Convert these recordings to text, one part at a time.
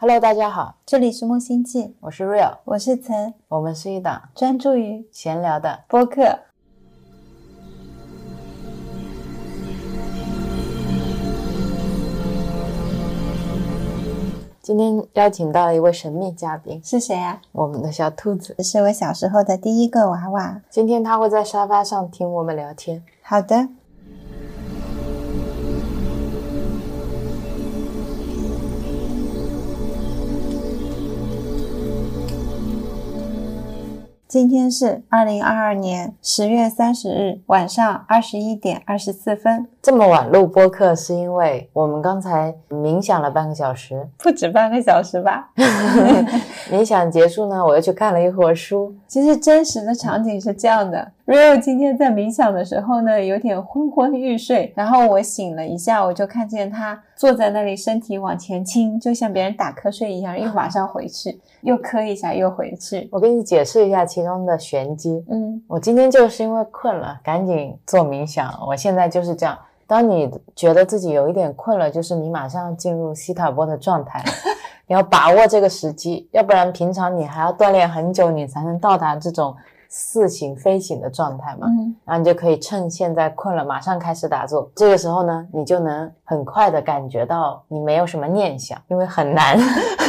Hello，大家好，这里是木星记，我是 Real，我是岑，我们是一档专注于闲聊的播客。今天邀请到了一位神秘嘉宾，是谁呀、我们的小兔子。是我小时候的第一个娃娃。今天他会在沙发上听我们聊天。好的。今天是二零二二年十月三十日晚上二十一点二十四分，这么晚录播客，是因为我们刚才冥想了半个小时，不止半个小时吧？冥想结束呢，我又去看了一会儿书。其实真实的场景是这样的，Rio 今天在冥想的时候呢，有点昏昏欲睡，然后我醒了一下，我就看见他坐在那里，身体往前倾，就像别人打瞌睡一样，又马上回去，又磕一下，又回去。我给你解释一下其中的玄机。嗯，我今天就是因为困了，赶紧做冥想。我现在就是这样，当你觉得自己有一点困了，就是你马上进入西塔波的状态，你要把握这个时机，要不然平常你还要锻炼很久，你才能到达这种似醒非醒的状态嘛。嗯，然后你就可以趁现在困了，马上开始打坐。这个时候呢，你就能很快的感觉到你没有什么念想，因为很难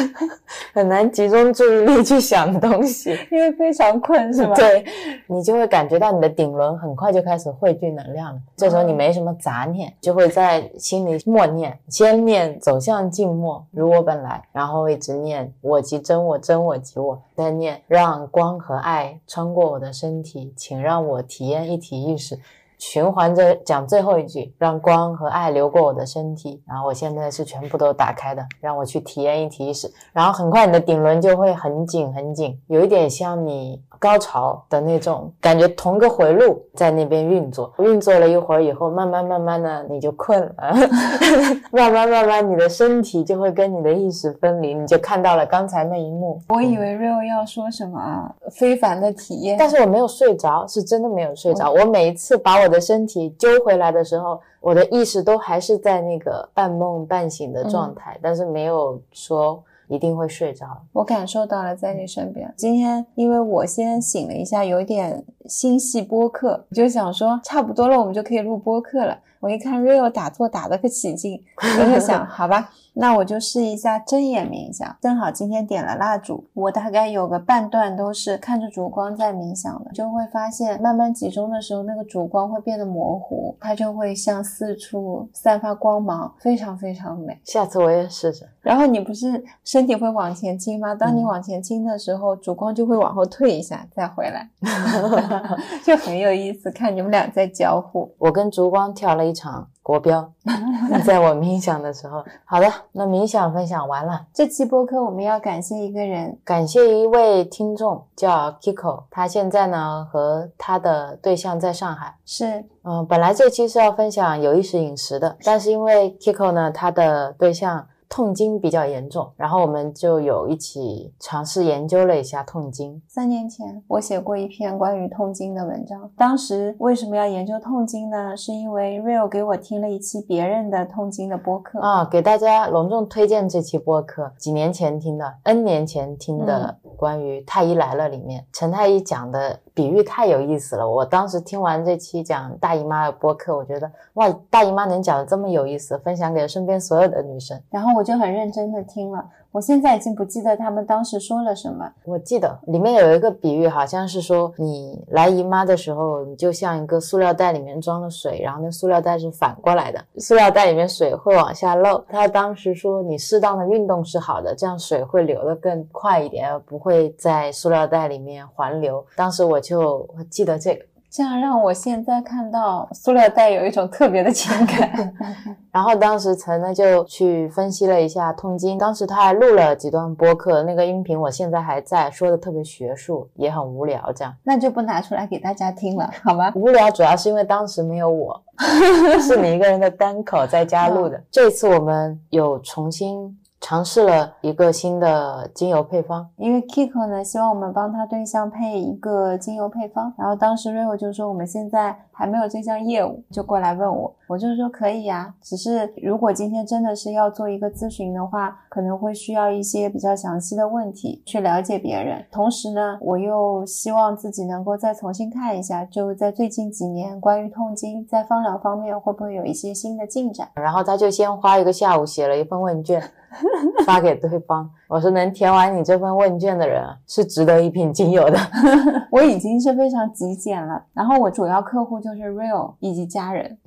很难集中注意力去想东西。因为非常困是吧？，对，你就会感觉到你的顶轮很快就开始汇聚能量了。这时候你没什么杂念，就会在心里默念，先念走向静默，如我本来，然后一直念我即真我，真我即我，再念让光和爱穿过我的身体，请让我体验一体意识。循环着讲最后一句，让光和爱流过我的身体，然后我现在是全部都打开的，让我去体验一体意识，然后很快你的顶轮就会很紧很紧，有一点像你高潮的那种感觉，同个回路在那边运作，运作了一会儿以后，慢慢慢慢的你就困了，慢慢慢慢你的身体就会跟你的意识分离，你就看到了刚才那一幕。我以为 real 要说什么啊非凡的体验，但是我没有睡着，是真的没有睡着。我每一次把我的身体揪回来的时候，我的意识都还是在那个半梦半醒的状态，但是没有说一定会睡着。我感受到了在你身边。今天因为我先醒了一下，有一点心系播客，我就想说差不多了，我们就可以录播客了。我一看 Rio 打坐打得可起劲，我就想，好吧，那我就试一下睁眼冥想。正好今天点了蜡烛，我大概有个半段都是看着烛光在冥想的，就会发现慢慢集中的时候，那个烛光会变得模糊，它就会向四处散发光芒，非常非常美。下次我也试试。然后你不是身体会往前倾吗？当你嗯往前倾的时候，烛光就会往后退一下，再回来，就很有意思。看你们俩在交互，我跟烛光跳了一场国标，在我冥想的时候。好的，那冥想分享完了。这期播客我们要感谢一个人，感谢一位听众叫 Kiko，他现在呢和他的对象在上海。是嗯，本来这期是要分享有意识饮食的，但是因为 Kiko 呢，他的对象痛经比较严重，然后我们就有一起尝试研究了一下痛经。三年前我写过一篇关于痛经的文章。当时为什么要研究痛经呢？是因为 Rio 给我听了一期别人的痛经的播客。啊，给大家隆重推荐这期播客，几年前听的，N 年前听的，关于《太医来了》里面陈太医讲的比喻太有意思了。我当时听完这期讲大姨妈的播客，我觉得哇，大姨妈能讲的这么有意思，分享给身边所有的女生。然后我就很认真的听了。我现在已经不记得他们当时说了什么。我记得里面有一个比喻，好像是说你来姨妈的时候，你就像一个塑料袋里面装了水，然后那塑料袋是反过来的，塑料袋里面水会往下漏。他当时说你适当的运动是好的，这样水会流得更快一点，而不会在塑料袋里面环流。当时我就记得这个。这样让我现在看到塑料袋有一种特别的情感。然后当时陈呢就去分析了一下痛经，当时他还录了几段播客，那个音频我现在还在，说的特别学术，也很无聊，这样。那就不拿出来给大家听了，好吗？无聊主要是因为当时没有我，是你一个人的单口在家录的。这次我们有重新尝试了一个新的精油配方，因为 Kiko 呢，希望我们帮他对象配一个精油配方，然后当时 Rio 就说我们现在还没有这项业务，就过来问我，我就说可以呀。只是如果今天真的是要做一个咨询的话，可能会需要一些比较详细的问题去了解别人。同时呢，我又希望自己能够再重新看一下，就在最近几年关于痛经在芳疗方面会不会有一些新的进展。然后他就先花一个下午写了一份问卷。发给对方，我说能填完你这份问卷的人是值得一瓶精油的。我已经是非常极简了，然后我主要客户就是 Real 以及家人，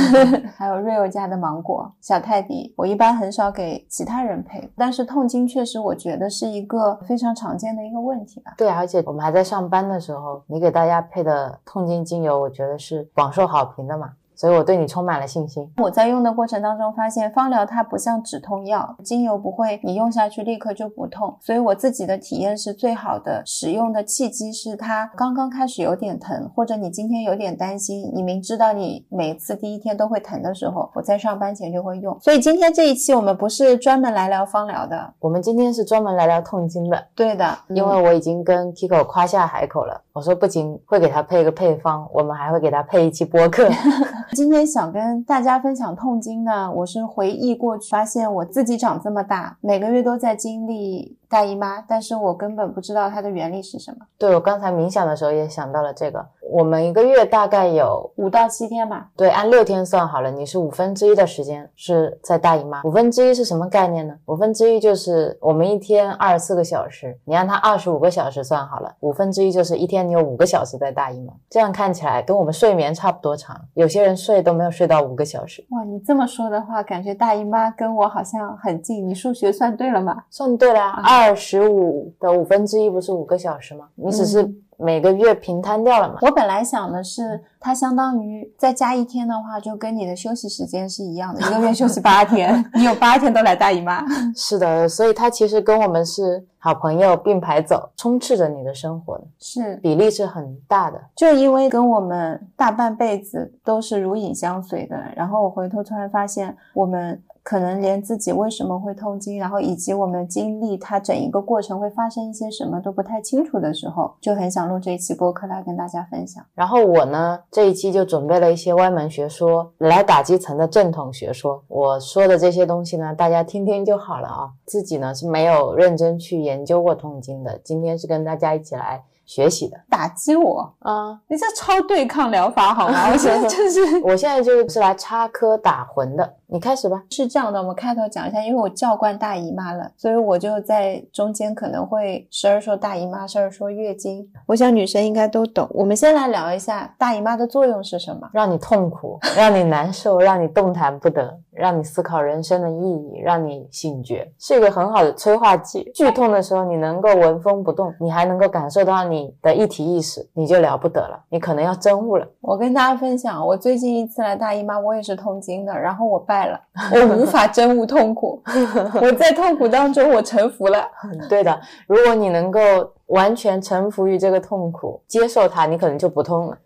还有 Real 家的芒果、小泰迪。我一般很少给其他人配，但是痛经确实我觉得是一个非常常见的一个问题吧。对，而且我们还在上班的时候，你给大家配的痛经精油，我觉得是广受好评的嘛。所以我对你充满了信心。我在用的过程当中发现，芳疗它不像止痛药，精油不会你用下去立刻就不痛。所以我自己的体验是最好的使用的契机是它刚刚开始有点疼，或者你今天有点担心，你明知道你每次第一天都会疼的时候，我在上班前就会用。所以今天这一期我们不是专门来聊芳疗的，我们今天是专门来聊痛经的。对的，因为我已经跟 Kiko 夸下海口了，我说不仅会给他配一个配方，我们还会给他配一期播客。今天想跟大家分享痛经呢，我是回忆过去，发现我自己长这么大，每个月都在经历。大姨妈，但是我根本不知道它的原理是什么。对我刚才冥想的时候也想到了这个。我们一个月大概有五到七天吧。对，按六天算好了，你是五分之一的时间是在大姨妈。五分之一是什么概念呢？五分之一就是我们一天二十四个小时，你按它二十五个小时算好了，五分之一就是一天你有五个小时在大姨妈。这样看起来跟我们睡眠差不多长，有些人睡都没有睡到五个小时。哇，你这么说的话，感觉大姨妈跟我好像很近。你数学算对了吗？算对了，二。二十五的五分之一不是五个小时吗？你只是每个月平摊掉了嘛？我本来想的是，它相当于再加一天的话，就跟你的休息时间是一样的，一个月休息八天，你有八天都来大姨妈。是的，所以它其实跟我们是好朋友并排走，充斥着你的生活的，是比例是很大的。就因为跟我们大半辈子都是如影相随的，然后我回头突然发现我们。可能连自己为什么会痛经，然后以及我们经历它整一个过程会发生一些什么都不太清楚的时候，就很想录这一期播客来跟大家分享。然后我呢，这一期就准备了一些歪门学说来打基层的正统学说。我说的这些东西呢，大家听听就好了啊，自己呢是没有认真去研究过痛经的。今天是跟大家一起来。学习的打击我啊！你这超对抗疗法好吗？我现在就是，我现在就是来插科打诨的。你开始吧。是这样的，我们开头讲一下，因为我叫惯大姨妈了，所以我就在中间可能会时而说大姨妈，时而说月经。我想女生应该都懂。我们先来聊一下大姨妈的作用是什么？让你痛苦，让你难受，让你动弹不得。让你思考人生的意义，让你醒觉，是一个很好的催化剂。剧痛的时候，你能够纹风不动，你还能够感受到你的一体意识，你就了不得了。你可能要真悟了。我跟大家分享，我最近一次来大姨妈，我也是痛经的，然后我败了，我无法真悟痛苦，我在痛苦当中我臣服了。对的，如果你能够完全臣服于这个痛苦，接受它，你可能就不痛了。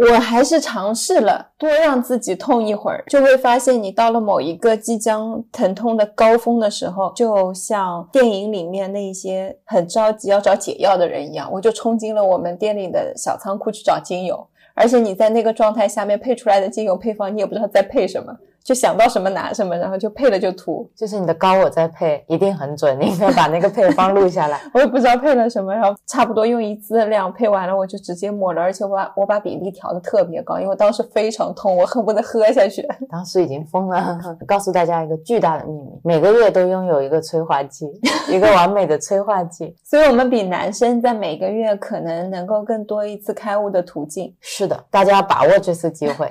我还是尝试了，多让自己痛一会儿，就会发现你到了某一个即将疼痛的高峰的时候，就像电影里面那些很着急要找解药的人一样，我就冲进了我们店里的小仓库去找精油，而且你在那个状态下面配出来的精油配方，你也不知道在配什么。就想到什么拿什么，然后就配了就涂。就是你的膏我在配，一定很准。你应该把那个配方录下来。我也不知道配了什么，然后差不多用一次的量配完了，我就直接抹了。而且我把我把比例调的特别高，因为当时非常痛，我恨不得喝下去。当时已经疯了。告诉大家一个巨大的秘密：每个月都拥有一个催化剂，一个完美的催化剂。所以我们比男生在每个月可能能够更多一次开悟的途径。是的，大家要把握这次机会。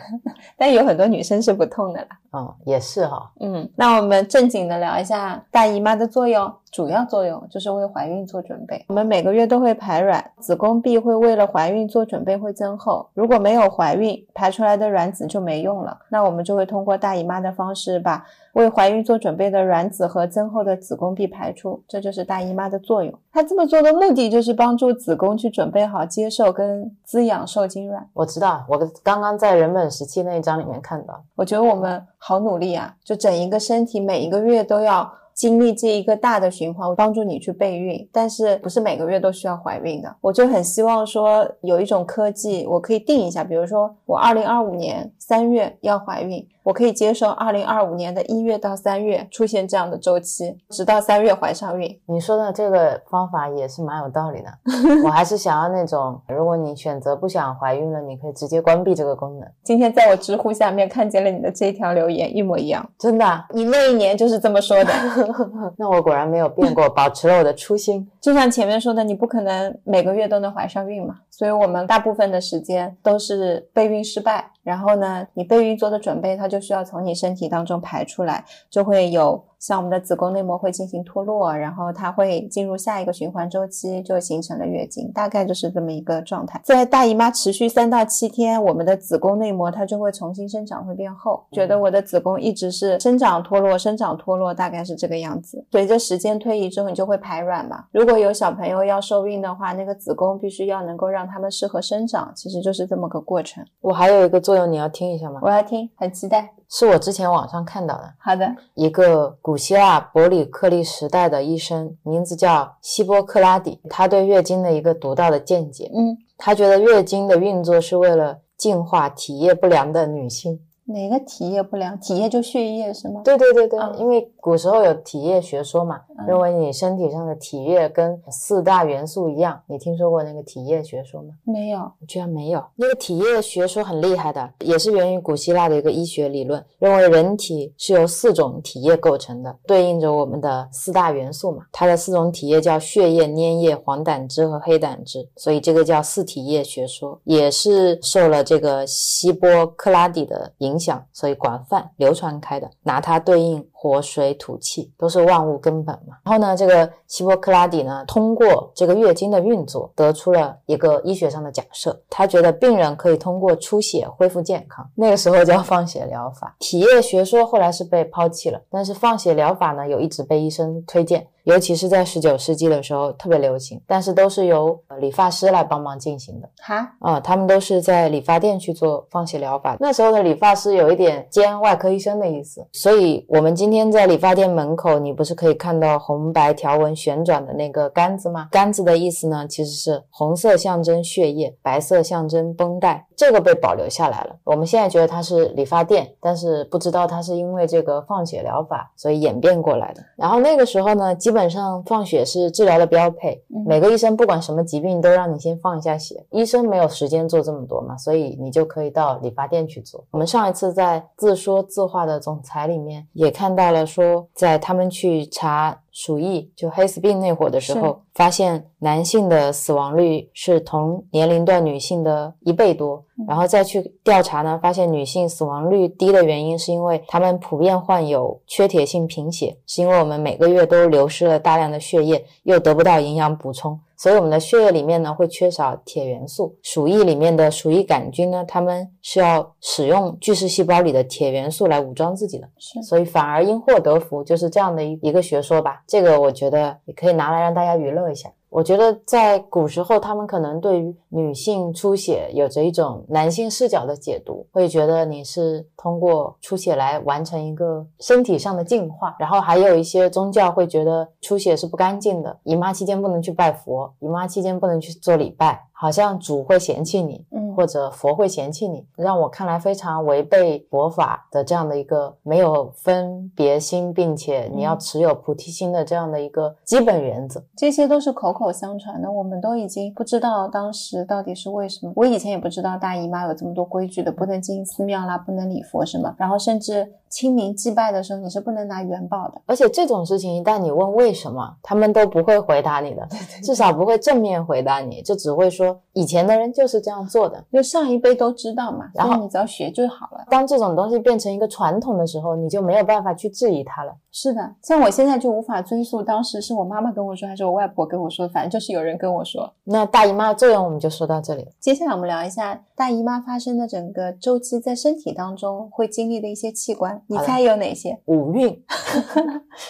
但有很多女生是不痛的啦。哦，也是哈。嗯，那我们正经的聊一下大姨妈的作用。主要作用就是为怀孕做准备。我们每个月都会排卵，子宫壁会为了怀孕做准备，会增厚。如果没有怀孕，排出来的卵子就没用了。那我们就会通过大姨妈的方式，把为怀孕做准备的卵子和增厚的子宫壁排出。这就是大姨妈的作用。她这么做的目的就是帮助子宫去准备好接受跟滋养受精卵。我知道，我刚刚在人本时期那一章里面看到。我觉得我们好努力啊，就整一个身体每一个月都要。经历这一个大的循环，帮助你去备孕，但是不是每个月都需要怀孕的。我就很希望说有一种科技，我可以定一下，比如说我二零二五年三月要怀孕。我可以接受二零二五年的一月到三月出现这样的周期，直到三月怀上孕。你说的这个方法也是蛮有道理的。我还是想要那种，如果你选择不想怀孕了，你可以直接关闭这个功能。今天在我知乎下面看见了你的这条留言，一模一样，真的。你那一年就是这么说的。那我果然没有变过，保持了我的初心。就像前面说的，你不可能每个月都能怀上孕嘛，所以我们大部分的时间都是备孕失败。然后呢，你备孕做的准备，它就就需要从你身体当中排出来，就会有。像我们的子宫内膜会进行脱落，然后它会进入下一个循环周期，就形成了月经，大概就是这么一个状态。在大姨妈持续三到七天，我们的子宫内膜它就会重新生长，会变厚。觉得我的子宫一直是生长脱落，生长脱落，大概是这个样子。随着时间推移之后，你就会排卵嘛。如果有小朋友要受孕的话，那个子宫必须要能够让他们适合生长，其实就是这么个过程。我还有一个作用，你要听一下吗？我要听，很期待。是我之前网上看到的。好的，一个古希腊伯里克利时代的医生，名字叫希波克拉底，他对月经的一个独到的见解。嗯，他觉得月经的运作是为了净化体液不良的女性。哪个体液不良？体液就血液是吗？对对对对，因为古时候有体液学说嘛，认为你身体上的体液跟四大元素一样。你听说过那个体液学说吗？没有，居然没有。那个体液学说很厉害的，也是源于古希腊的一个医学理论，认为人体是由四种体液构成的，对应着我们的四大元素嘛。它的四种体液叫血液、粘液、黄胆汁和黑胆汁，所以这个叫四体液学说，也是受了这个希波克拉底的影。影响，所以广泛流传开的，拿它对应火、水、土、气，都是万物根本嘛。然后呢，这个希波克拉底呢，通过这个月经的运作，得出了一个医学上的假设，他觉得病人可以通过出血恢复健康。那个时候叫放血疗法，体液学说后来是被抛弃了，但是放血疗法呢，有一直被医生推荐。尤其是在十九世纪的时候特别流行，但是都是由理发师来帮忙进行的。哈啊，他们都是在理发店去做放血疗法。那时候的理发师有一点兼外科医生的意思，所以我们今今天在理发店门口，你不是可以看到红白条纹旋转的那个杆子吗？杆子的意思呢，其实是红色象征血液，白色象征绷带，这个被保留下来了。我们现在觉得它是理发店，但是不知道它是因为这个放血疗法所以演变过来的。然后那个时候呢，基本上放血是治疗的标配，每个医生不管什么疾病都让你先放一下血。医生没有时间做这么多嘛，所以你就可以到理发店去做。我们上一次在自说自话的总裁里面也看到了，说在他们去查。鼠疫就黑死病那会儿的时候，发现男性的死亡率是同年龄段女性的一倍多，然后再去调查呢，发现女性死亡率低的原因是因为她们普遍患有缺铁性贫血，是因为我们每个月都流失了大量的血液，又得不到营养补充。所以我们的血液里面呢会缺少铁元素，鼠疫里面的鼠疫杆菌呢，它们是要使用巨噬细胞里的铁元素来武装自己的，是，所以反而因祸得福，就是这样的一一个学说吧。这个我觉得也可以拿来让大家娱乐一下。我觉得在古时候，他们可能对于女性出血有着一种男性视角的解读，会觉得你是通过出血来完成一个身体上的净化。然后还有一些宗教会觉得出血是不干净的，姨妈期间不能去拜佛，姨妈期间不能去做礼拜。好像主会嫌弃你，嗯，或者佛会嫌弃你，让我看来非常违背佛法的这样的一个没有分别心，并且你要持有菩提心的这样的一个基本原则。这些都是口口相传的，我们都已经不知道当时到底是为什么。我以前也不知道大姨妈有这么多规矩的，不能进寺庙啦，不能礼佛什么，然后甚至。清明祭拜的时候，你是不能拿元宝的。而且这种事情，一旦你问为什么，他们都不会回答你的，至少不会正面回答你，就只会说以前的人就是这样做的，就上一辈都知道嘛。然后你只要学就好了。当这种东西变成一个传统的时候，你就没有办法去质疑它了。是的，像我现在就无法追溯当时是我妈妈跟我说，还是我外婆跟我说，反正就是有人跟我说。那大姨妈的作用我们就说到这里了。接下来我们聊一下大姨妈发生的整个周期，在身体当中会经历的一些器官，你猜有哪些？五运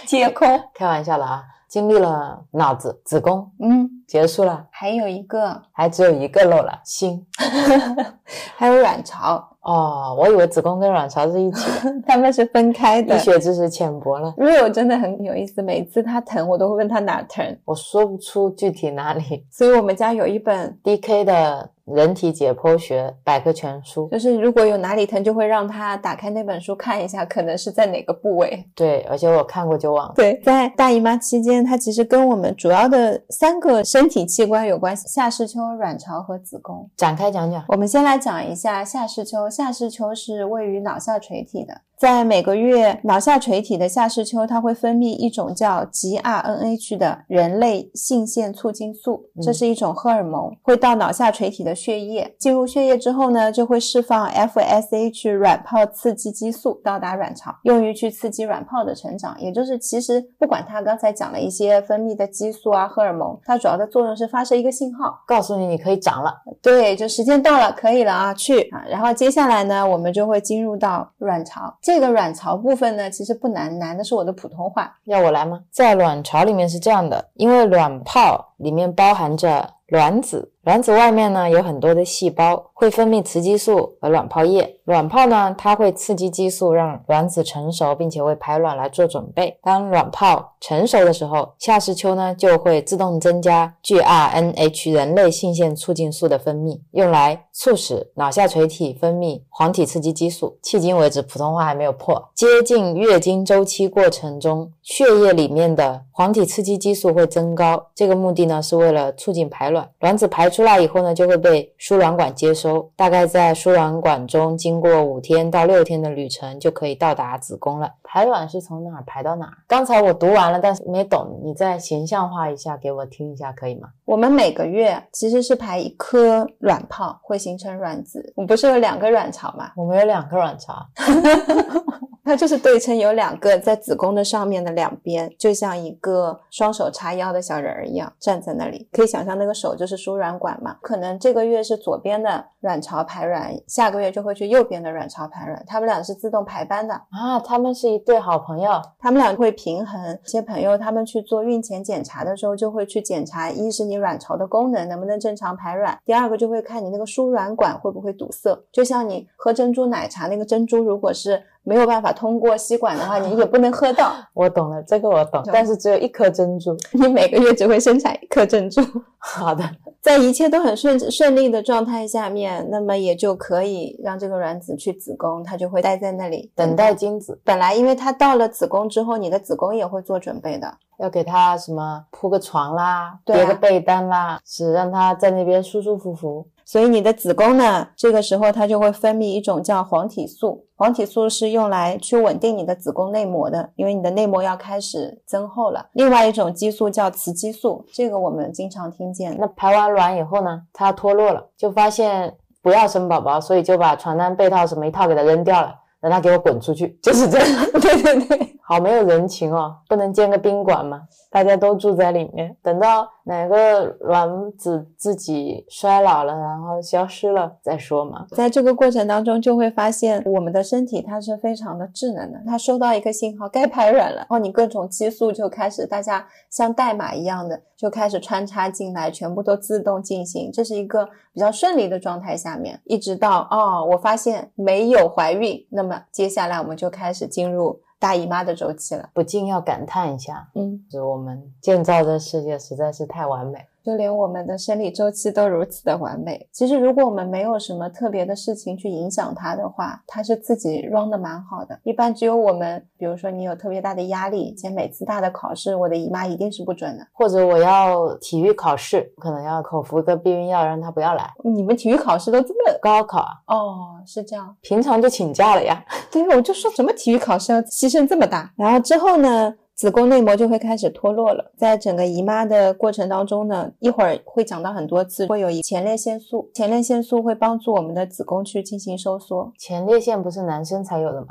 皆空，开玩笑了啊！经历了脑子、子宫，嗯，结束了，还有一个，还只有一个漏了，心。还有卵巢。哦，我以为子宫跟卵巢是一起的，他们是分开的。医学知识浅薄了。Rio 真的很有意思，每次他疼，我都会问他哪疼，我说不出具体哪里。所以我们家有一本，DK 的人体解剖学百科全书，就是如果有哪里疼，就会让他打开那本书看一下，可能是在哪个部位。对，而且我看过就忘了。对，在大姨妈期间，它其实跟我们主要的三个身体器官有关系：下视丘、卵巢和子宫。展开讲讲。我们先来讲一下下视丘。下视丘是位于脑下垂体的，在每个月，脑下垂体的下视丘它会分泌一种叫 GRNH 的人类性腺促进素，这是一种荷尔蒙，会到脑下垂体的血液，进入血液之后呢，就会释放 FSH 卵泡刺激激素到达卵巢，用于去刺激卵泡的成长。也就是其实不管它刚才讲了一些分泌的激素啊、荷尔蒙，它主要的作用是发射一个信号，告诉你你可以长了，对，就时间到了，可以了啊，去啊。然后接下来呢，我们就会进入到卵巢。这个卵巢部分呢，其实不难，难的是我的普通话。要我来吗？在卵巢里面是这样的，因为卵泡里面包含着卵子，卵子外面呢有很多的细胞，会分泌雌激素和卵泡液。卵泡呢，它会刺激激素让卵子成熟，并且为排卵来做准备。当卵泡成熟的时候，下视丘呢就会自动增加 GRNH 人类性腺促进素的分泌，用来促使脑下垂体分泌黄体刺激激素。迄今为止，普通话还没有破。接近月经周期过程中，血液里面的黄体刺激激素会增高，这个目的呢是为了促进排卵。卵子排出出来以后呢，就会被输卵管接收，大概在输卵管中经过五天到六天的旅程，就可以到达子宫了。排卵是从哪儿排到哪儿？刚才我读完了，但是没懂，你再形象化一下给我听一下，可以吗？我们每个月其实是排一颗卵泡，会形成卵子。我们不是有两个卵巢吗？我们有两个卵巢，它就是对称有两个在子宫的上面的两边，就像一个双手叉腰的小人儿一样站在那里。可以想象那个手就是输卵管嘛。可能这个月是左边的卵巢排卵，下个月就会去右边的卵巢排卵，他们俩是自动排班的。啊，他们是一对好朋友。他们俩会平衡。一些朋友他们去做孕前检查的时候，就会去检查，一是你卵巢的功能能不能正常排卵，第二个就会看你那个输卵管会不会堵塞。就像你喝珍珠奶茶，那个珍珠如果是没有办法通过吸管的话，你也不能喝到。我懂了，这个我懂，但是只有一颗珍珠。你每个月只会生产一颗珍珠。好的，在一切都很顺顺利的状态下面，那么也就可以让这个卵子去子宫，它就会待在那里等待精子。本来因为它到了子宫之后，你的子宫也会做准备的。要给它什么铺个床啦，对啊叠个被单啦，是让它在那边舒舒服服。所以你的子宫呢，这个时候它就会分泌一种叫黄体素。黄体素是用来去稳定你的子宫内膜的，因为你的内膜要开始增厚了。另外一种激素叫雌激素，这个我们经常听见。那排完卵以后呢，它脱落了，就发现不要生宝宝，所以就把床单、被套什么一套给它扔掉了，让它给我滚出去，就是这样。对 对对，好没有人情哦，不能建个宾馆吗？大家都住在里面，等到哪个卵子自己衰老了，然后消失了再说嘛。在这个过程当中，就会发现我们的身体它是非常的智能的，它收到一个信号该排卵了，然后你各种激素就开始，大家像代码一样的就开始穿插进来，全部都自动进行，这是一个比较顺利的状态下面，一直到哦，我发现没有怀孕，那么接下来我们就开始进入大姨妈的周期了。不禁要感叹一下，嗯，就是我们建造的世界实在是太完美。就连我们的生理周期都如此的完美。其实，如果我们没有什么特别的事情去影响它的话，它是自己 run 的蛮好的。一般只有我们，比如说你有特别大的压力，且每次大的考试，我的姨妈一定是不准的。或者我要体育考试，可能要口服一个避孕药，让它不要来。你们体育考试都这么高考啊，哦，是这样。平常就请假了呀。对，我就说什么体育考试要牺牲这么大，然后之后呢？子宫内膜就会开始脱落了，在整个姨妈的过程当中呢，一会儿会讲到很多次，会有前列腺素，前列腺素会帮助我们的子宫去进行收缩。前列腺不是男生才有的吗？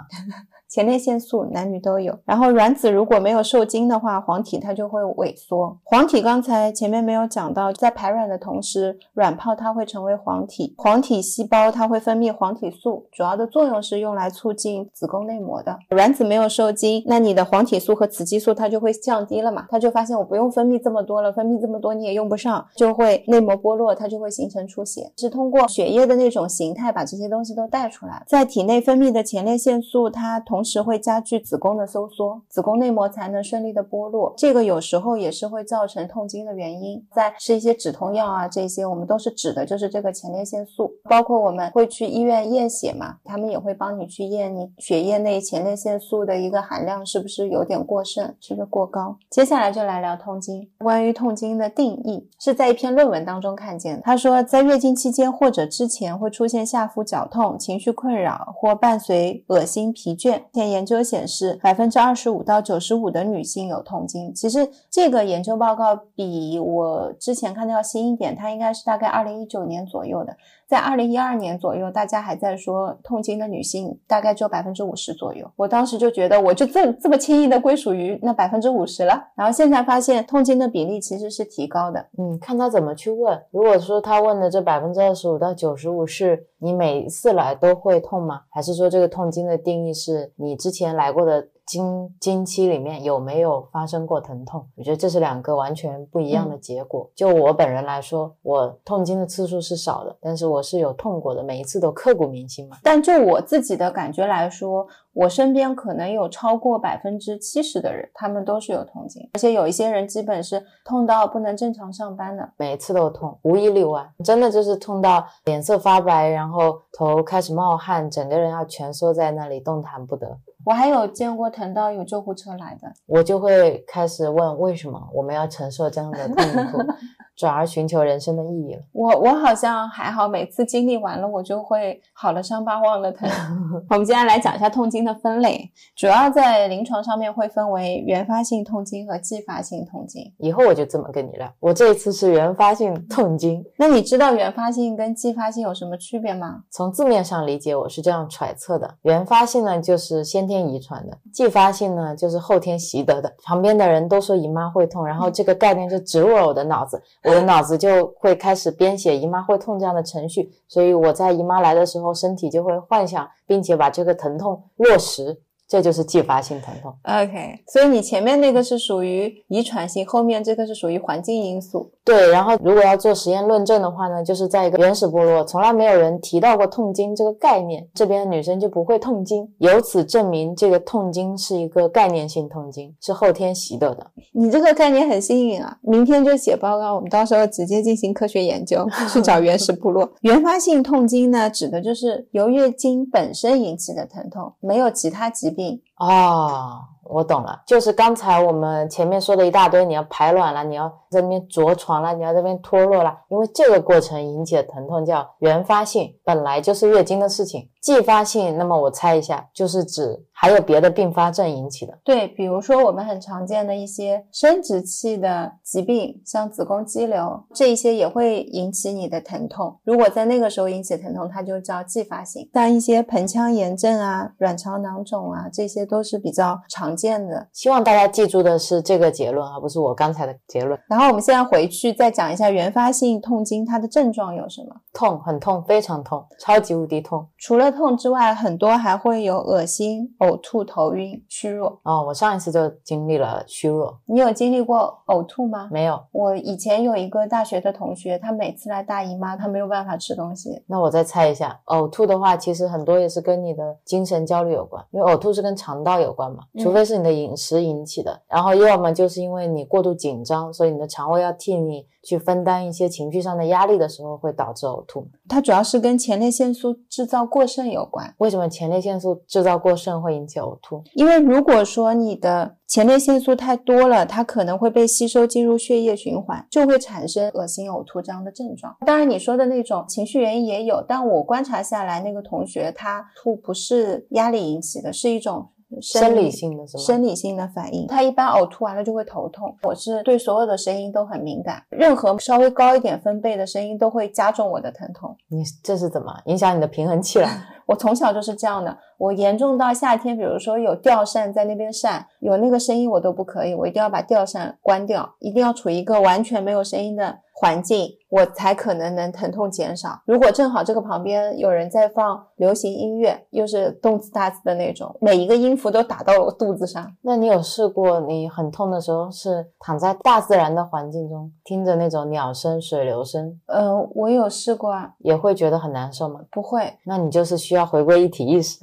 前列腺素男女都有。然后卵子如果没有受精的话，黄体它就会萎缩。黄体刚才前面没有讲到，在排卵的同时，卵泡它会成为黄体，黄体细胞它会分泌黄体素，主要的作用是用来促进子宫内膜的。卵子没有受精，那你的黄体素和雌激素它就会降低了嘛，它就发现我不用分泌这么多了，分泌这么多你也用不上，就会内膜剥落，它就会形成出血，是通过血液的那种形态把这些东西都带出来。在体内分泌的前列腺素，它同同时会加剧子宫的收缩，子宫内膜才能顺利的剥落。这个有时候也是会造成痛经的原因。在吃一些止痛药啊，这些我们都是指的就是这个前列腺素。包括我们会去医院验血嘛，他们也会帮你去验你血液内前列腺素的一个含量是不是有点过剩，是不是过高。接下来就来聊痛经。关于痛经的定义，是在一篇论文当中看见的。他说，在月经期间或者之前会出现下腹绞痛、情绪困扰或伴随恶心、疲倦。前研究显示，百分之二十五到九十五的女性有痛经。其实这个研究报告比我之前看的要新一点，它应该是大概二零一九年左右的。在二零一二年左右，大家还在说痛经的女性大概只有百分之五十左右。我当时就觉得，我就这这么轻易的归属于那百分之五十了。然后现在发现，痛经的比例其实是提高的。嗯，看他怎么去问。如果说他问的这百分之二十五到九十五是你每次来都会痛吗？还是说这个痛经的定义是你之前来过的？经经期里面有没有发生过疼痛？我觉得这是两个完全不一样的结果。就我本人来说，我痛经的次数是少的，但是我是有痛过的，每一次都刻骨铭心嘛。但就我自己的感觉来说，我身边可能有超过百分之七十的人，他们都是有痛经，而且有一些人基本是痛到不能正常上班的，每一次都痛，无一例外，真的就是痛到脸色发白，然后头开始冒汗，整个人要蜷缩在那里，动弹不得。我还有见过疼到有救护车来的，我就会开始问为什么我们要承受这样的痛苦。转而寻求人生的意义了。我我好像还好，每次经历完了，我就会好了伤疤忘了疼。我们接下来讲一下痛经的分类，主要在临床上面会分为原发性痛经和继发性痛经。以后我就这么跟你聊。我这一次是原发性痛经，那你知道原发性跟继发性有什么区别吗？从字面上理解，我是这样揣测的：原发性呢就是先天遗传的，继发性呢就是后天习得的。旁边的人都说姨妈会痛，然后这个概念就植入了我的脑子。我的脑子就会开始编写姨妈会痛这样的程序，所以我在姨妈来的时候，身体就会幻想，并且把这个疼痛落实。这就是继发性疼痛。OK，所以你前面那个是属于遗传性，后面这个是属于环境因素。对，然后如果要做实验论证的话呢，就是在一个原始部落，从来没有人提到过痛经这个概念，这边的女生就不会痛经，由此证明这个痛经是一个概念性痛经，是后天习得的。你这个概念很新颖啊！明天就写报告，我们到时候直接进行科学研究，去找原始部落。原发性痛经呢，指的就是由月经本身引起的疼痛，没有其他疾病。哦，我懂了，就是刚才我们前面说的一大堆，你要排卵了，你要在那边着床了，你要这边脱落了，因为这个过程引起的疼痛叫原发性，本来就是月经的事情。继发性，那么我猜一下，就是指还有别的并发症引起的。对，比如说我们很常见的一些生殖器的疾病，像子宫肌瘤，这一些也会引起你的疼痛。如果在那个时候引起疼痛，它就叫继发性。像一些盆腔炎症啊、卵巢囊肿啊，这些都是比较常见的。希望大家记住的是这个结论，而不是我刚才的结论。然后我们现在回去再讲一下原发性痛经它的症状有什么？痛，很痛，非常痛，超级无敌痛。除了痛之外，很多还会有恶心、呕吐、头晕、虚弱。哦，我上一次就经历了虚弱。你有经历过呕吐吗？没有。我以前有一个大学的同学，他每次来大姨妈，他没有办法吃东西。那我再猜一下，呕吐的话，其实很多也是跟你的精神焦虑有关，因为呕吐是跟肠道有关嘛。除非是你的饮食引起的，然后要么就是因为你过度紧张，所以你的肠胃要替你去分担一些情绪上的压力的时候，会导致呕吐。它主要是跟前列腺素制造过剩有关。为什么前列腺素制造过剩会引起呕吐？因为如果说你的前列腺素太多了，它可能会被吸收进入血液循环，就会产生恶心、呕吐这样的症状。当然，你说的那种情绪原因也有，但我观察下来，那个同学他吐不是压力引起的，是一种生理性的？生理性的反应。他一般呕吐完了就会头痛。我是对所有的声音都很敏感，任何稍微高一点分贝的声音都会加重我的疼痛。你这是怎么影响你的平衡器了？我从小就是这样的。我严重到夏天，比如说有吊扇在那边扇，有那个声音我都不可以，我一定要把吊扇关掉，一定要处于一个完全没有声音的。环境，我才可能能疼痛减少。如果正好这个旁边有人在放流行音乐，又是动次打次的那种，每一个音符都打到了我肚子上。那你有试过，你很痛的时候是躺在大自然的环境中，听着那种鸟声、水流声？呃，我有试过啊，也会觉得很难受吗？不会。那你就是需要回归一体意识，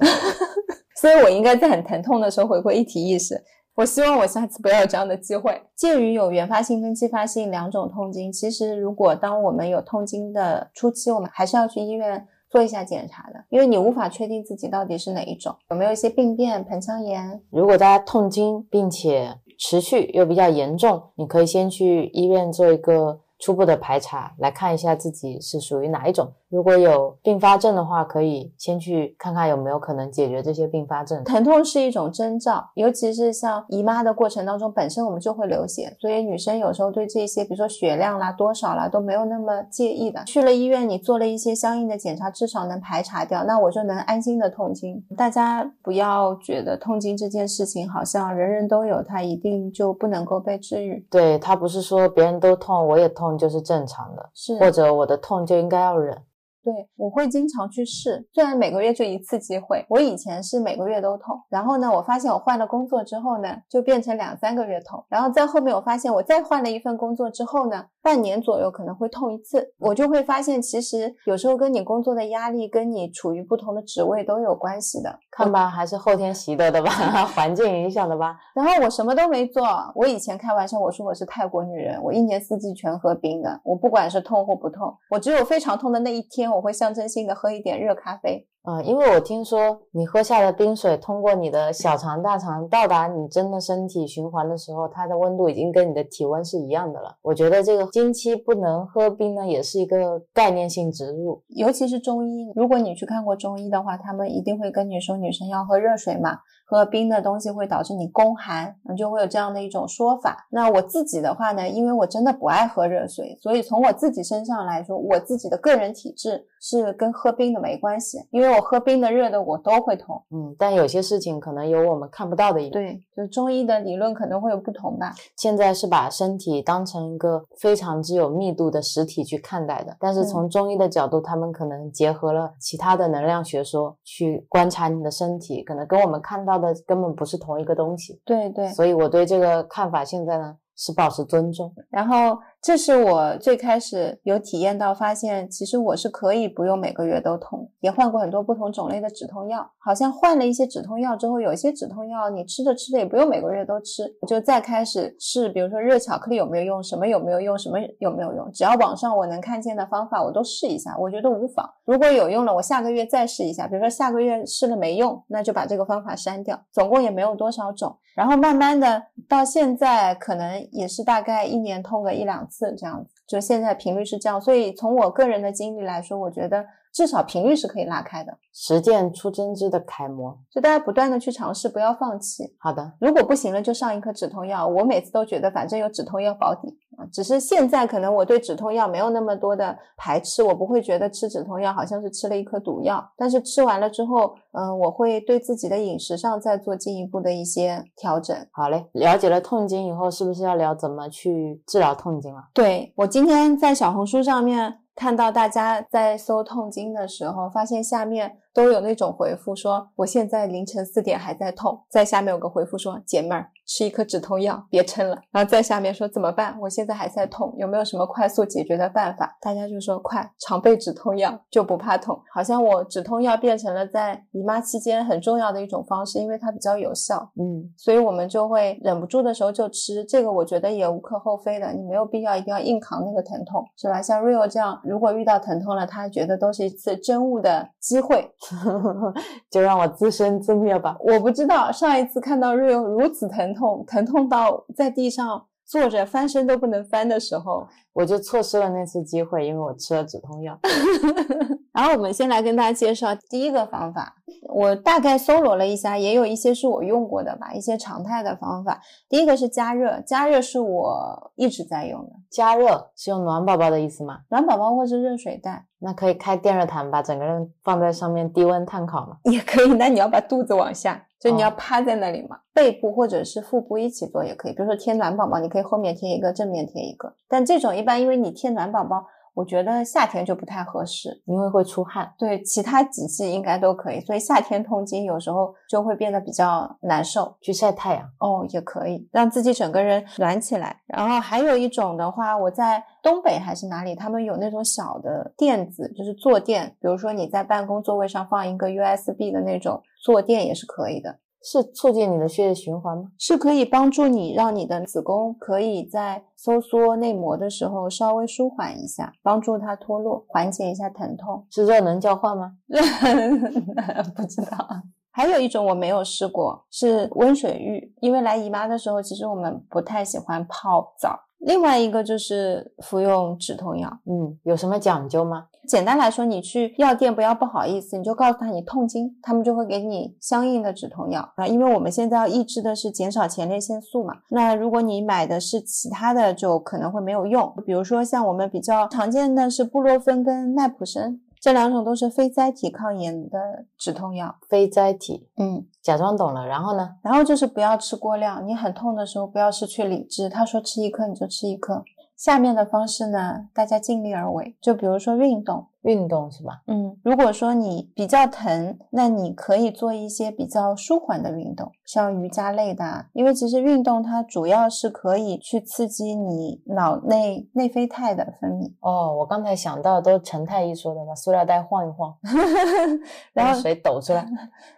所以我应该在很疼痛的时候回归一体意识。我希望我下次不要有这样的机会。介于有原发性跟继发性两种痛经，其实如果当我们有痛经的初期，我们还是要去医院做一下检查的，因为你无法确定自己到底是哪一种，有没有一些病变、盆腔炎。如果大家痛经并且持续又比较严重，你可以先去医院做一个初步的排查，来看一下自己是属于哪一种。如果有并发症的话，可以先去看看有没有可能解决这些并发症。疼痛是一种征兆，尤其是像姨妈的过程当中，本身我们就会流血，所以女生有时候对这些，比如说血量啦、多少啦，都没有那么介意的。去了医院，你做了一些相应的检查，至少能排查掉，那我就能安心的痛经。大家不要觉得痛经这件事情好像人人都有，它一定就不能够被治愈。对，它不是说别人都痛，我也痛就是正常的，是或者我的痛就应该要忍。对，我会经常去试，虽然每个月就一次机会。我以前是每个月都痛，然后呢，我发现我换了工作之后呢，就变成两三个月痛，然后在后面我发现我再换了一份工作之后呢，半年左右可能会痛一次。我就会发现，其实有时候跟你工作的压力，跟你处于不同的职位都有关系的。看吧，还是后天习得的吧，环境影响的吧。然后我什么都没做，我以前开玩笑我说我是泰国女人，我一年四季全喝冰的，我不管是痛或不痛，我只有非常痛的那一天。我会象征性的喝一点热咖啡。嗯，因为我听说你喝下的冰水通过你的小肠、大肠到达你真的身体循环的时候，它的温度已经跟你的体温是一样的了。我觉得这个经期不能喝冰呢，也是一个概念性植入。尤其是中医，如果你去看过中医的话，他们一定会跟你说，女生要喝热水嘛，喝冰的东西会导致你宫寒，就会有这样的一种说法。那我自己的话呢，因为我真的不爱喝热水，所以从我自己身上来说，我自己的个人体质是跟喝冰的没关系，因为。我喝冰的、热的，我都会痛。嗯，但有些事情可能有我们看不到的一对，就中医的理论可能会有不同吧。现在是把身体当成一个非常之有密度的实体去看待的，但是从中医的角度，他们可能结合了其他的能量学说去观察你的身体，可能跟我们看到的根本不是同一个东西。对对，所以我对这个看法现在呢是保持尊重。然后。这是我最开始有体验到，发现其实我是可以不用每个月都痛，也换过很多不同种类的止痛药。好像换了一些止痛药之后，有一些止痛药你吃着吃着也不用每个月都吃，就再开始试，比如说热巧克力有没有用，什么有没有用，什么有没有用，只要网上我能看见的方法我都试一下，我觉得无妨。如果有用了，我下个月再试一下。比如说下个月试了没用，那就把这个方法删掉。总共也没有多少种，然后慢慢的到现在，可能也是大概一年痛个一两次。次这样子，就现在频率是这样，所以从我个人的经历来说，我觉得至少频率是可以拉开的。实践出真知的楷模，就大家不断的去尝试，不要放弃。好的，如果不行了，就上一颗止痛药。我每次都觉得，反正有止痛药保底啊。只是现在可能我对止痛药没有那么多的排斥，我不会觉得吃止痛药好像是吃了一颗毒药。但是吃完了之后，嗯，我会对自己的饮食上再做进一步的一些调整。好嘞，了解了痛经以后，是不是要聊怎么去治疗痛经了？对我今天在小红书上面。看到大家在搜痛经的时候，发现下面都有那种回复说：“我现在凌晨四点还在痛。”在下面有个回复说：“姐妹儿，吃一颗止痛药，别撑了。”然后在下面说：“怎么办？我现在还在痛，有没有什么快速解决的办法？”大家就说：“快，常备止痛药就不怕痛。”好像我止痛药变成了在姨妈期间很重要的一种方式，因为它比较有效。嗯，所以我们就会忍不住的时候就吃这个，我觉得也无可厚非的。你没有必要一定要硬扛那个疼痛，是吧？像 Rio 这样。如果遇到疼痛了，他觉得都是一次真悟的机会，就让我自生自灭吧。我不知道上一次看到 Rio 如此疼痛，疼痛到在地上坐着翻身都不能翻的时候，我就错失了那次机会，因为我吃了止痛药。然后我们先来跟大家介绍第一个方法，我大概搜罗了一下，也有一些是我用过的吧，一些常态的方法。第一个是加热，加热是我一直在用的。加热是用暖宝宝的意思吗？暖宝宝或是热水袋那可以开电热毯，把整个人放在上面低温炭烤吗？也可以，那你要把肚子往下，就你要哦趴在那里嘛，背部或者是腹部一起做也可以。比如说贴暖宝宝，你可以后面贴一个，正面贴一个。但这种一般因为你贴暖宝宝，我觉得夏天就不太合适。因为会出汗。对，其他几季应该都可以，所以夏天痛经有时候就会变得比较难受。去晒太阳，哦，也可以让自己整个人暖起来。然后还有一种的话，我在东北还是哪里，他们有那种小的垫子，就是坐垫，比如说你在办公座位上放一个 USB 的那种坐垫也是可以的，是促进你的血液循环吗？是可以帮助你让你的子宫可以在收缩内膜的时候稍微舒缓一下，帮助它脱落，缓解一下疼痛。是热能交换吗？不知道。还有一种我没有试过，是温水浴，因为来姨妈的时候，其实我们不太喜欢泡澡。另外一个就是服用止痛药。嗯，有什么讲究吗？简单来说，你去药店不要不好意思，你就告诉他你痛经，他们就会给你相应的止痛药啊。因为我们现在要抑制的是减少前列腺素嘛，那如果你买的是其他的，就可能会没有用。比如说像我们比较常见的是布洛芬跟奈普生，这两种都是非甾体抗炎的止痛药。非甾体，嗯，假装懂了。然后呢？然后就是不要吃过量，你很痛的时候不要失去理智。他说吃一颗你就吃一颗。下面的方式呢，大家尽力而为。就比如说运动，运动是吧？嗯，如果说你比较疼，那你可以做一些比较舒缓的运动，像瑜伽类的啊。因为其实运动它主要是可以去刺激你脑内内啡肽的分泌，哦，我刚才想到都陈太医说的，把塑料袋晃一晃，然后把水抖出来。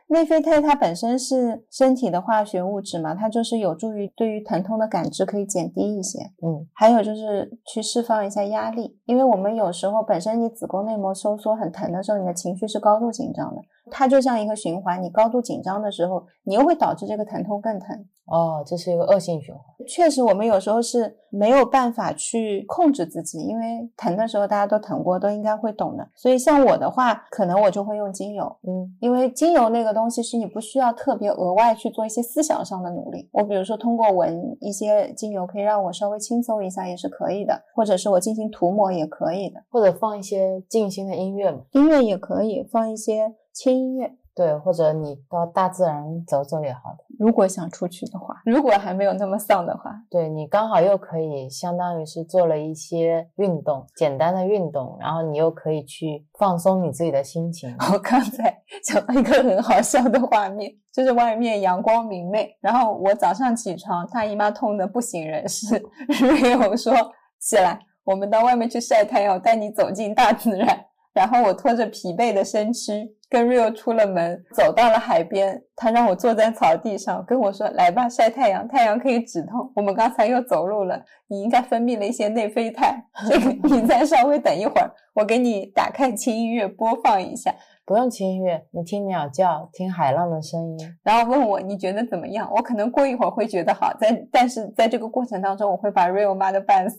内啡肽它本身是身体的化学物质嘛，它就是有助于对于疼痛的感知可以减低一些。嗯，还有就是去释放一下压力，因为我们有时候本身你子宫内膜收缩很疼的时候，你的情绪是高度紧张的，它就像一个循环，你高度紧张的时候，你又会导致这个疼痛更疼。哦，这是一个恶性循环。确实，我们有时候是没有办法去控制自己，因为疼的时候大家都疼过，都应该会懂的。所以像我的话，可能我就会用精油，嗯，因为精油那个东西是你不需要特别额外去做一些思想上的努力。我比如说通过闻一些精油，可以让我稍微轻松一下，也是可以的，或者是我进行涂抹也可以的，或者放一些静心的音乐嘛。音乐也可以放一些轻音乐。对，或者你到大自然走走也好的。如果想出去的话，如果还没有那么丧的话，对你刚好又可以相当于是做了一些运动，简单的运动，然后你又可以去放松你自己的心情。我 刚才想到一个很好笑的画面，就是外面阳光明媚，然后我早上起床，大姨妈痛的不省人事，瑞友说起来，我们到外面去晒太阳，我带你走进大自然。然后我拖着疲惫的身躯，跟 Rio 出了门，走到了海边。他让我坐在草地上，跟我说：“来吧，晒太阳，太阳可以止痛。”我们刚才又走路了，你应该分泌了一些内啡肽。这个你再稍微等一会儿，我给你打开轻音乐播放一下。不用听音乐，你听鸟叫，听海浪的声音。然后问我你觉得怎么样？我可能过一会儿会觉得好，在但是在这个过程当中，我会把 Rio 骂的半死，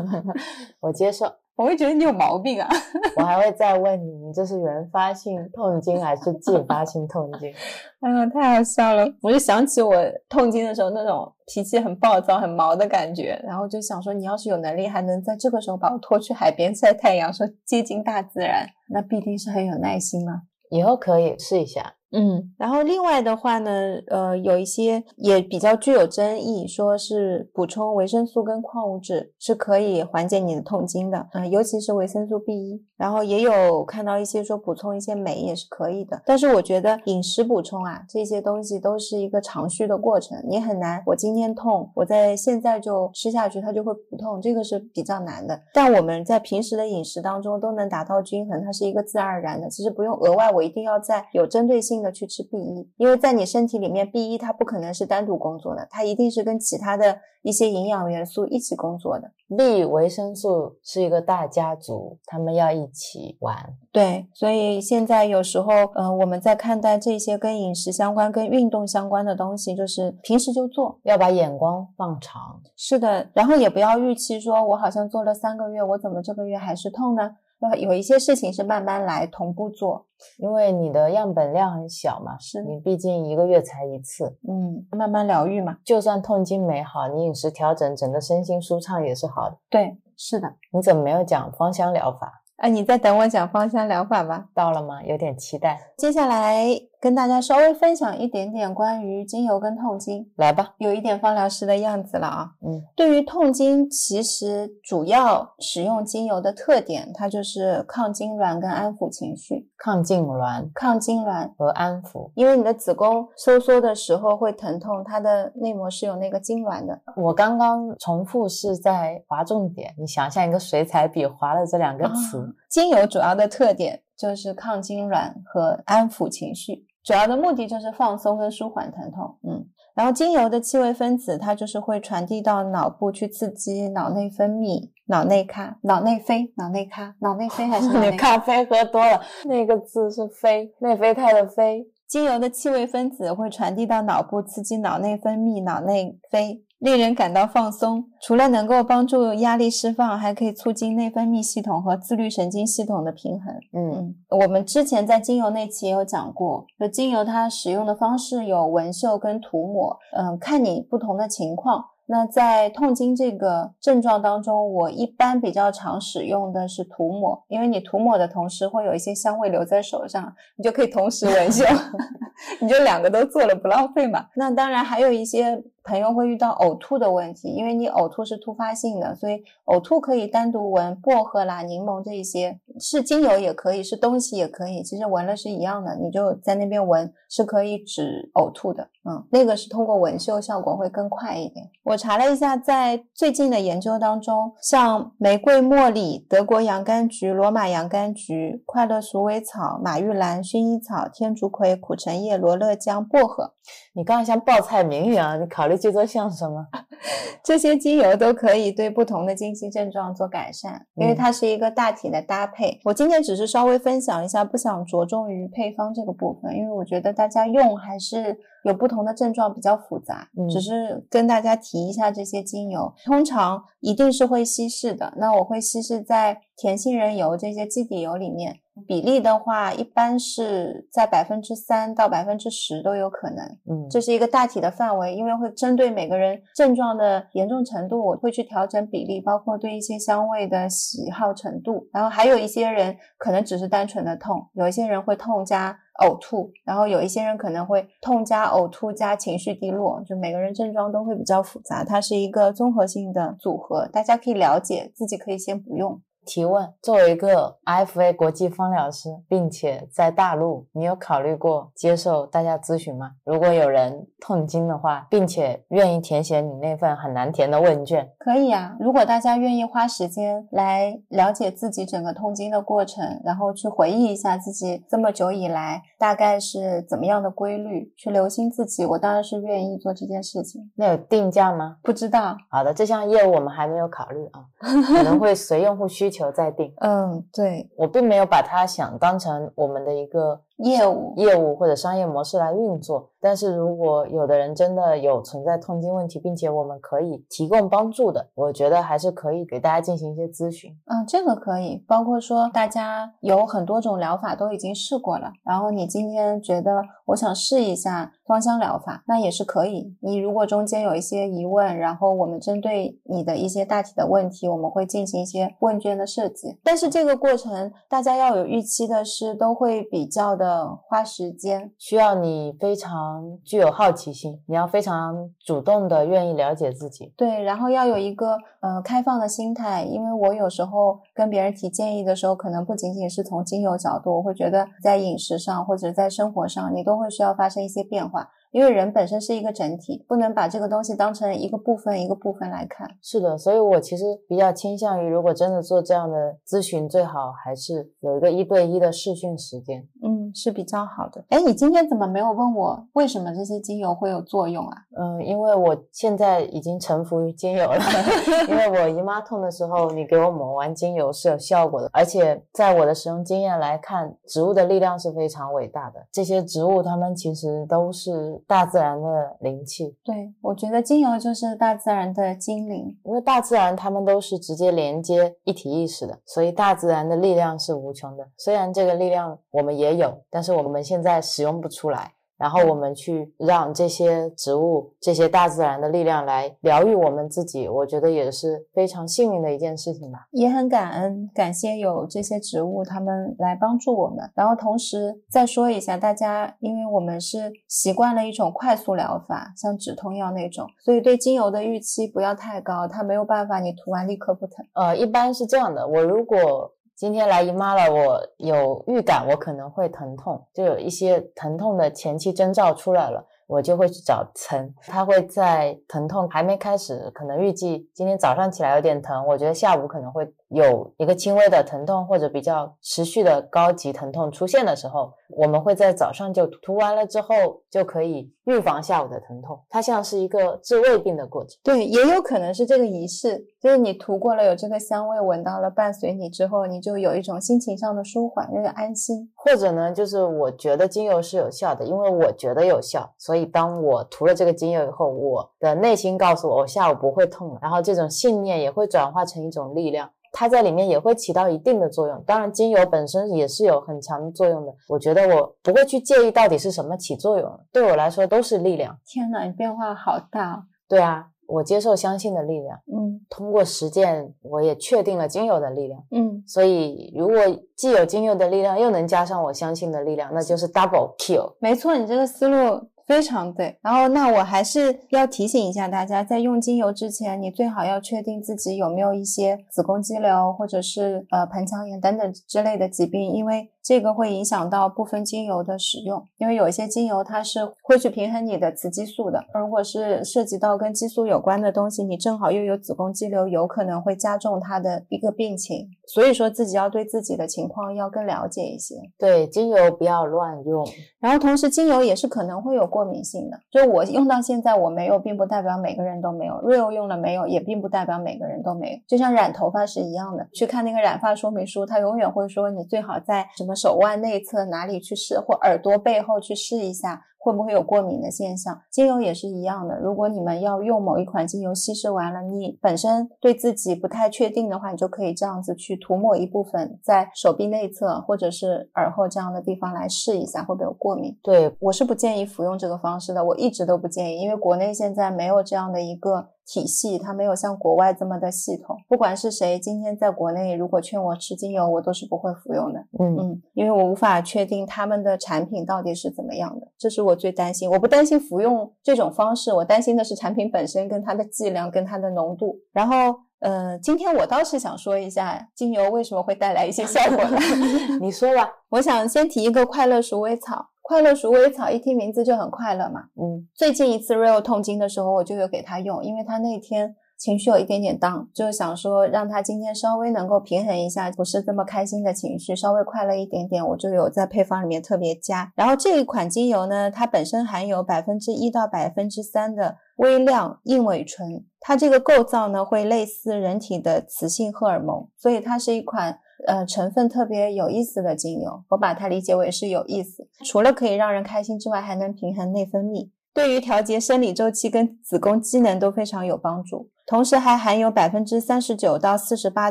我接受。我会觉得你有毛病啊。我还会再问你，你这是原发性痛经还是继发性痛经？哎呀，太好笑了！我就想起我痛经的时候那种脾气很暴躁、很毛的感觉，然后就想说，你要是有能力，还能在这个时候把我拖去海边晒太阳，说接近大自然，那必定是很有耐心嘛。以后可以试一下。嗯，然后另外的话呢，呃，有一些也比较具有争议，说是补充维生素跟矿物质是可以缓解你的痛经的，啊、尤其是维生素 B 一。然后也有看到一些说补充一些镁也是可以的，但是我觉得饮食补充啊，这些东西都是一个长续的过程，你很难，我今天痛，我在现在就吃下去，它就会不痛，这个是比较难的。但我们在平时的饮食当中都能达到均衡，它是一个自然而然的，其实不用额外，我一定要在有针对性性的去吃 B 一，因为在你身体里面 B 一它不可能是单独工作的，它一定是跟其他的一些营养元素一起工作的。B 维生素是一个大家族，他们要一起玩。对，所以现在有时候，呃，我们在看待这些跟饮食相关、跟运动相关的东西，就是平时就做。要把眼光放长，是的，然后也不要预期说，我好像做了三个月，我怎么这个月还是痛呢？呃有一些事情是慢慢来，同步做。因为你的样本量很小嘛，是你毕竟一个月才一次，嗯，慢慢疗愈嘛。就算痛经没好，你饮食调整，整个身心舒畅也是好的。对，是的。你怎么没有讲芳香疗法？啊，你在等我讲芳香疗法吧。到了吗？有点期待，接下来跟大家稍微分享一点点关于精油跟痛经，来吧。有一点芳疗师的样子了啊。嗯，对于痛经，其实主要使用精油的特点，它就是抗痉挛跟安抚情绪。抗痉挛抗痉挛，和安抚。因为你的子宫收缩的时候会疼痛，它的内膜是有那个痉挛的。我刚刚重复是在划重点，你想象一个水彩笔划了这两个词。啊精油主要的特点就是抗痉挛和安抚情绪，主要的目的就是放松跟舒缓疼痛。嗯，然后精油的气味分子它就是会传递到脑部去刺激脑内分泌、脑内咖、脑内啡、脑内咖、脑内啡还是 咖啡喝多了，那个字是啡，内啡肽的啡。精油的气味分子会传递到脑部，刺激脑内分泌、脑内啡，令人感到放松。除了能够帮助压力释放，还可以促进内分泌系统和自律神经系统的平衡。嗯，嗯，我们之前在精油那期也有讲过，就精油它使用的方式有纹绣跟涂抹，嗯，看你不同的情况。那在痛经这个症状当中，我一般比较常使用的是涂抹，因为你涂抹的同时会有一些香味留在手上，你就可以同时纹绣，你就两个都做了，不浪费嘛。那当然还有一些朋友会遇到呕吐的问题，因为你呕吐是突发性的，所以呕吐可以单独闻薄荷啦、柠檬这一些，是精油也可以，是东西也可以，其实闻了是一样的，你就在那边闻是可以止呕吐的。嗯，那个是通过纹绣效果会更快一点。我查了一下，在最近的研究当中，像玫瑰、茉莉、德国洋甘菊、罗马洋甘菊、快乐鼠尾草、马玉兰、薰衣草、天竺葵、苦橙叶、罗勒姜、薄荷你刚才像报菜名一样，你考虑去做像什么？这些精油都可以对不同的经期症状做改善，因为嗯它是一个大体的搭配。我今天只是稍微分享一下，不想着重于配方这个部分，因为我觉得大家用还是有不同的症状比较复杂，嗯只是跟大家提一下这些精油，通常一定是会稀释的。那我会稀释在甜杏仁油这些基底油里面。比例的话，一般是在百分之三到百分之十都有可能。嗯，这是一个大体的范围，因为会针对每个人症状的严重程度，我会去调整比例，包括对一些香味的喜好程度。然后还有一些人可能只是单纯的痛，有一些人会痛加呕吐，然后有一些人可能会痛加呕吐加情绪低落，就每个人症状都会比较复杂，它是一个综合性的组合，大家可以了解，自己可以先不用。提问：作为一个 IFA 国际芳疗师，并且在大陆，你有考虑过接受大家咨询吗？如果有人痛经的话，并且愿意填写你那份很难填的问卷，可以啊，如果大家愿意花时间来了解自己整个痛经的过程，然后去回忆一下自己这么久以来大概是怎么样的规律，去留心自己，我当然是愿意做这件事情。那有定价吗？不知道，好的，这项业务我们还没有考虑啊，可能会随用户需求再定。嗯，对，我并没有把它想当成我们的一个业务，业务或者商业模式来运作。但是如果有的人真的有存在痛经问题，并且我们可以提供帮助的，我觉得还是可以给大家进行一些咨询。嗯，这个可以，包括说大家有很多种疗法都已经试过了，然后你今天觉得我想试一下芳香疗法，那也是可以。你如果中间有一些疑问，然后我们针对你的一些大体的问题，我们会进行一些问卷的设计。但是这个过程大家要有预期的是，都会比较的花时间。需要你非常具有好奇心，你要非常主动的愿意了解自己。对，然后要有一个呃开放的心态，因为我有时候跟别人提建议的时候，可能不仅仅是从精油角度，我会觉得在饮食上或者在生活上，你都会需要发生一些变化。因为人本身是一个整体，不能把这个东西当成一个部分一个部分来看。是的，所以我其实比较倾向于，如果真的做这样的咨询，最好还是有一个一对一的试训时间。嗯，是比较好的。哎，你今天怎么没有问我为什么这些精油会有作用啊？嗯，因为我现在已经臣服于精油了。因为我姨妈痛的时候，你给我抹完精油是有效果的，而且在我的使用经验来看，植物的力量是非常伟大的。这些植物它们其实都是大自然的灵气。对，我觉得精油就是大自然的精灵，因为大自然它们都是直接连接一体意识的，所以大自然的力量是无穷的。虽然这个力量我们也有，但是我们现在使用不出来。然后我们去让这些植物、这些大自然的力量来疗愈我们自己，我觉得也是非常幸运的一件事情吧。也很感恩，感谢有这些植物，它们来帮助我们。然后同时再说一下，大家，因为我们是习惯了一种快速疗法，像止痛药那种，所以对精油的预期不要太高，它没有办法你涂完立刻不疼。呃，一般是这样的，我如果。今天来姨妈了，我有预感，我可能会疼痛，就有一些疼痛的前期征兆出来了，我就会去找岑，他会在疼痛还没开始，可能预计今天早上起来有点疼，我觉得下午可能会。有一个轻微的疼痛或者比较持续的高级疼痛出现的时候，我们会在早上就涂完了之后就可以预防下午的疼痛。它像是一个治胃病的过程。对，也有可能是这个仪式，就是你涂过了有这个香味，闻到了伴随你之后，你就有一种心情上的舒缓，有点安心。或者呢，就是我觉得精油是有效的，因为我觉得有效，所以当我涂了这个精油以后，我的内心告诉我我下午不会痛了，然后这种信念也会转化成一种力量。它在里面也会起到一定的作用，当然精油本身也是有很强的作用的。我觉得我不会去介意到底是什么起作用，对我来说都是力量。天哪，你变化好大！对啊，我接受相信的力量。嗯，通过实践，我也确定了精油的力量。嗯，所以如果既有精油的力量，又能加上我相信的力量，那就是 double kill。没错，你这个思路。非常对，然后那我还是要提醒一下大家，在用精油之前，你最好要确定自己有没有一些子宫肌瘤或者是呃盆腔炎等等之类的疾病，因为。这个会影响到部分精油的使用，因为有一些精油它是会去平衡你的雌激素的。如果是涉及到跟激素有关的东西，你正好又有子宫肌瘤，有可能会加重它的一个病情。所以说自己要对自己的情况要更了解一些。对，精油不要乱用。然后同时，精油也是可能会有过敏性的。就我用到现在我没有，并不代表每个人都没有。Real 用了没有，也并不代表每个人都没有。就像染头发是一样的，去看那个染发说明书，它永远会说你最好在什么。手腕内侧哪里去试，或耳朵背后去试一下。会不会有过敏的现象？精油也是一样的。如果你们要用某一款精油稀释完了，你本身对自己不太确定的话，你就可以这样子去涂抹一部分在手臂内侧或者是耳后这样的地方来试一下会不会有过敏。对我是不建议服用这个方式的，我一直都不建议，因为国内现在没有这样的一个体系，它没有像国外这么的系统。不管是谁，今天在国内如果劝我吃精油，我都是不会服用的。嗯嗯，因为我无法确定他们的产品到底是怎么样的，这是我。我最担心，我不担心服用这种方式，我担心的是产品本身跟它的剂量跟它的浓度。然后，呃，今天我倒是想说一下精油为什么会带来一些效果。你说吧，我想先提一个快乐鼠尾草。快乐鼠尾草一听名字就很快乐嘛。嗯，最近一次 real 痛经的时候，我就有给他用，因为他那天。情绪有一点点 down，就想说让他今天稍微能够平衡一下，不是这么开心的情绪，稍微快乐一点点，我就有在配方里面特别加。然后这一款精油呢，它本身含有百分之一到百分之三的微量硬尾醇，它这个构造呢会类似人体的雌性荷尔蒙，所以它是一款呃成分特别有意思的精油。我把它理解为是有意思，除了可以让人开心之外，还能平衡内分泌。对于调节生理周期跟子宫机能都非常有帮助，同时还含有百分之三十九到四十八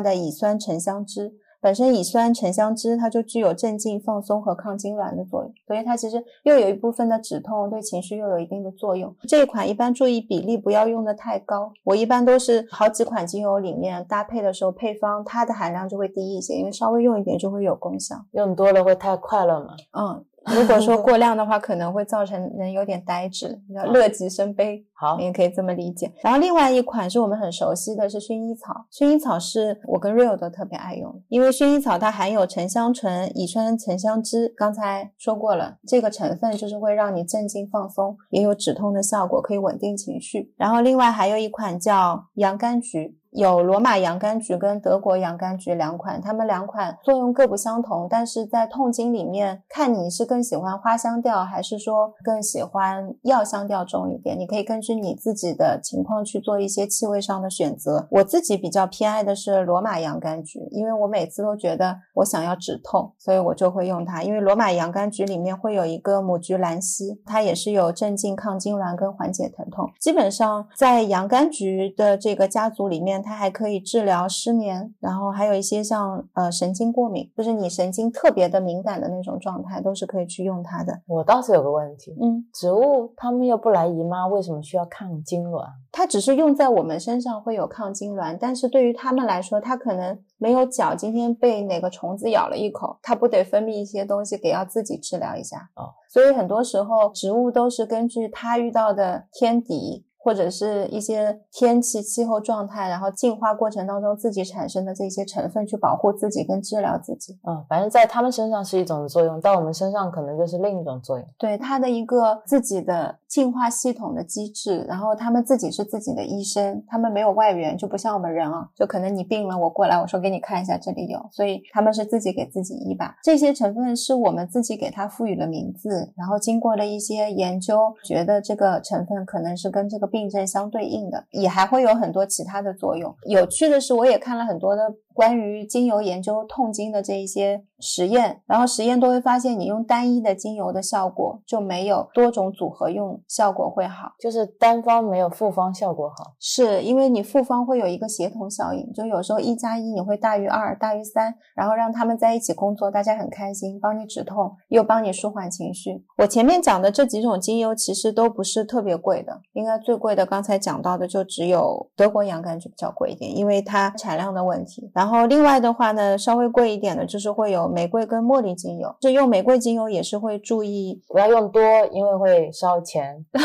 的乙酸沉香脂。本身乙酸沉香脂它就具有镇静、放松和抗痉挛的作用，所以它其实又有一部分的止痛，对情绪又有一定的作用。这一款一般注意比例，不要用的太高。我一般都是好几款精油里面搭配的时候，配方它的含量就会低一些，因为稍微用一点就会有功效。用多了会太快了嘛？嗯。如果说 过量的话，可能会造成人有点呆滞，叫乐极生悲。好，你也可以这么理解。然后另外一款是我们很熟悉的是薰衣草，薰衣草是我跟 Real 都特别爱用，因为薰衣草它含有沉香醇、乙酸沉香脂，刚才说过了，这个成分就是会让你镇静放松，也有止痛的效果，可以稳定情绪。然后另外还有一款叫洋甘菊。有罗马洋甘菊跟德国洋甘菊两款，它们两款作用各不相同，但是在痛经里面，看你是更喜欢花香调，还是说更喜欢药香调重一点，你可以根据你自己的情况去做一些气味上的选择。我自己比较偏爱的是罗马洋甘菊，因为我每次都觉得我想要止痛，所以我就会用它。因为罗马洋甘菊里面会有一个母菊兰烯，它也是有镇静、抗痉挛跟缓解疼痛。基本上在洋甘菊的这个家族里面，它还可以治疗失眠，然后还有一些像呃神经过敏，就是你神经特别的敏感的那种状态，都是可以去用它的。我倒是有个问题，嗯，植物它们又不来姨妈，为什么需要抗痉挛？它只是用在我们身上会有抗痉挛，但是对于它们来说，它可能没有脚今天被哪个虫子咬了一口，它不得分泌一些东西给要自己治疗一下哦。所以很多时候植物都是根据它遇到的天敌。或者是一些天气、气候状态，然后进化过程当中自己产生的这些成分去保护自己跟治疗自己。嗯，反正在他们身上是一种作用，到我们身上可能就是另一种作用。对它的一个自己的进化系统的机制，然后他们自己是自己的医生，他们没有外援，就不像我们人啊，就可能你病了，我过来我说给你看一下这里有，所以他们是自己给自己医吧。这些成分是我们自己给它赋予了名字，然后经过了一些研究，觉得这个成分可能是跟这个。病症相对应的，也还会有很多其他的作用。有趣的是，我也看了很多的。关于精油研究痛经的这一些实验，然后实验都会发现，你用单一的精油的效果就没有多种组合用效果会好，就是单方没有复方效果好，是因为你复方会有一个协同效应，就有时候一加一你会大于二大于三，然后让他们在一起工作，大家很开心，帮你止痛又帮你舒缓情绪。我前面讲的这几种精油其实都不是特别贵的，应该最贵的刚才讲到的就只有德国洋甘菊比较贵一点，因为它产量的问题。然后另外的话呢，稍微贵一点的，就是会有玫瑰跟茉莉精油。这用玫瑰精油也是会注意不要用多，因为会烧钱。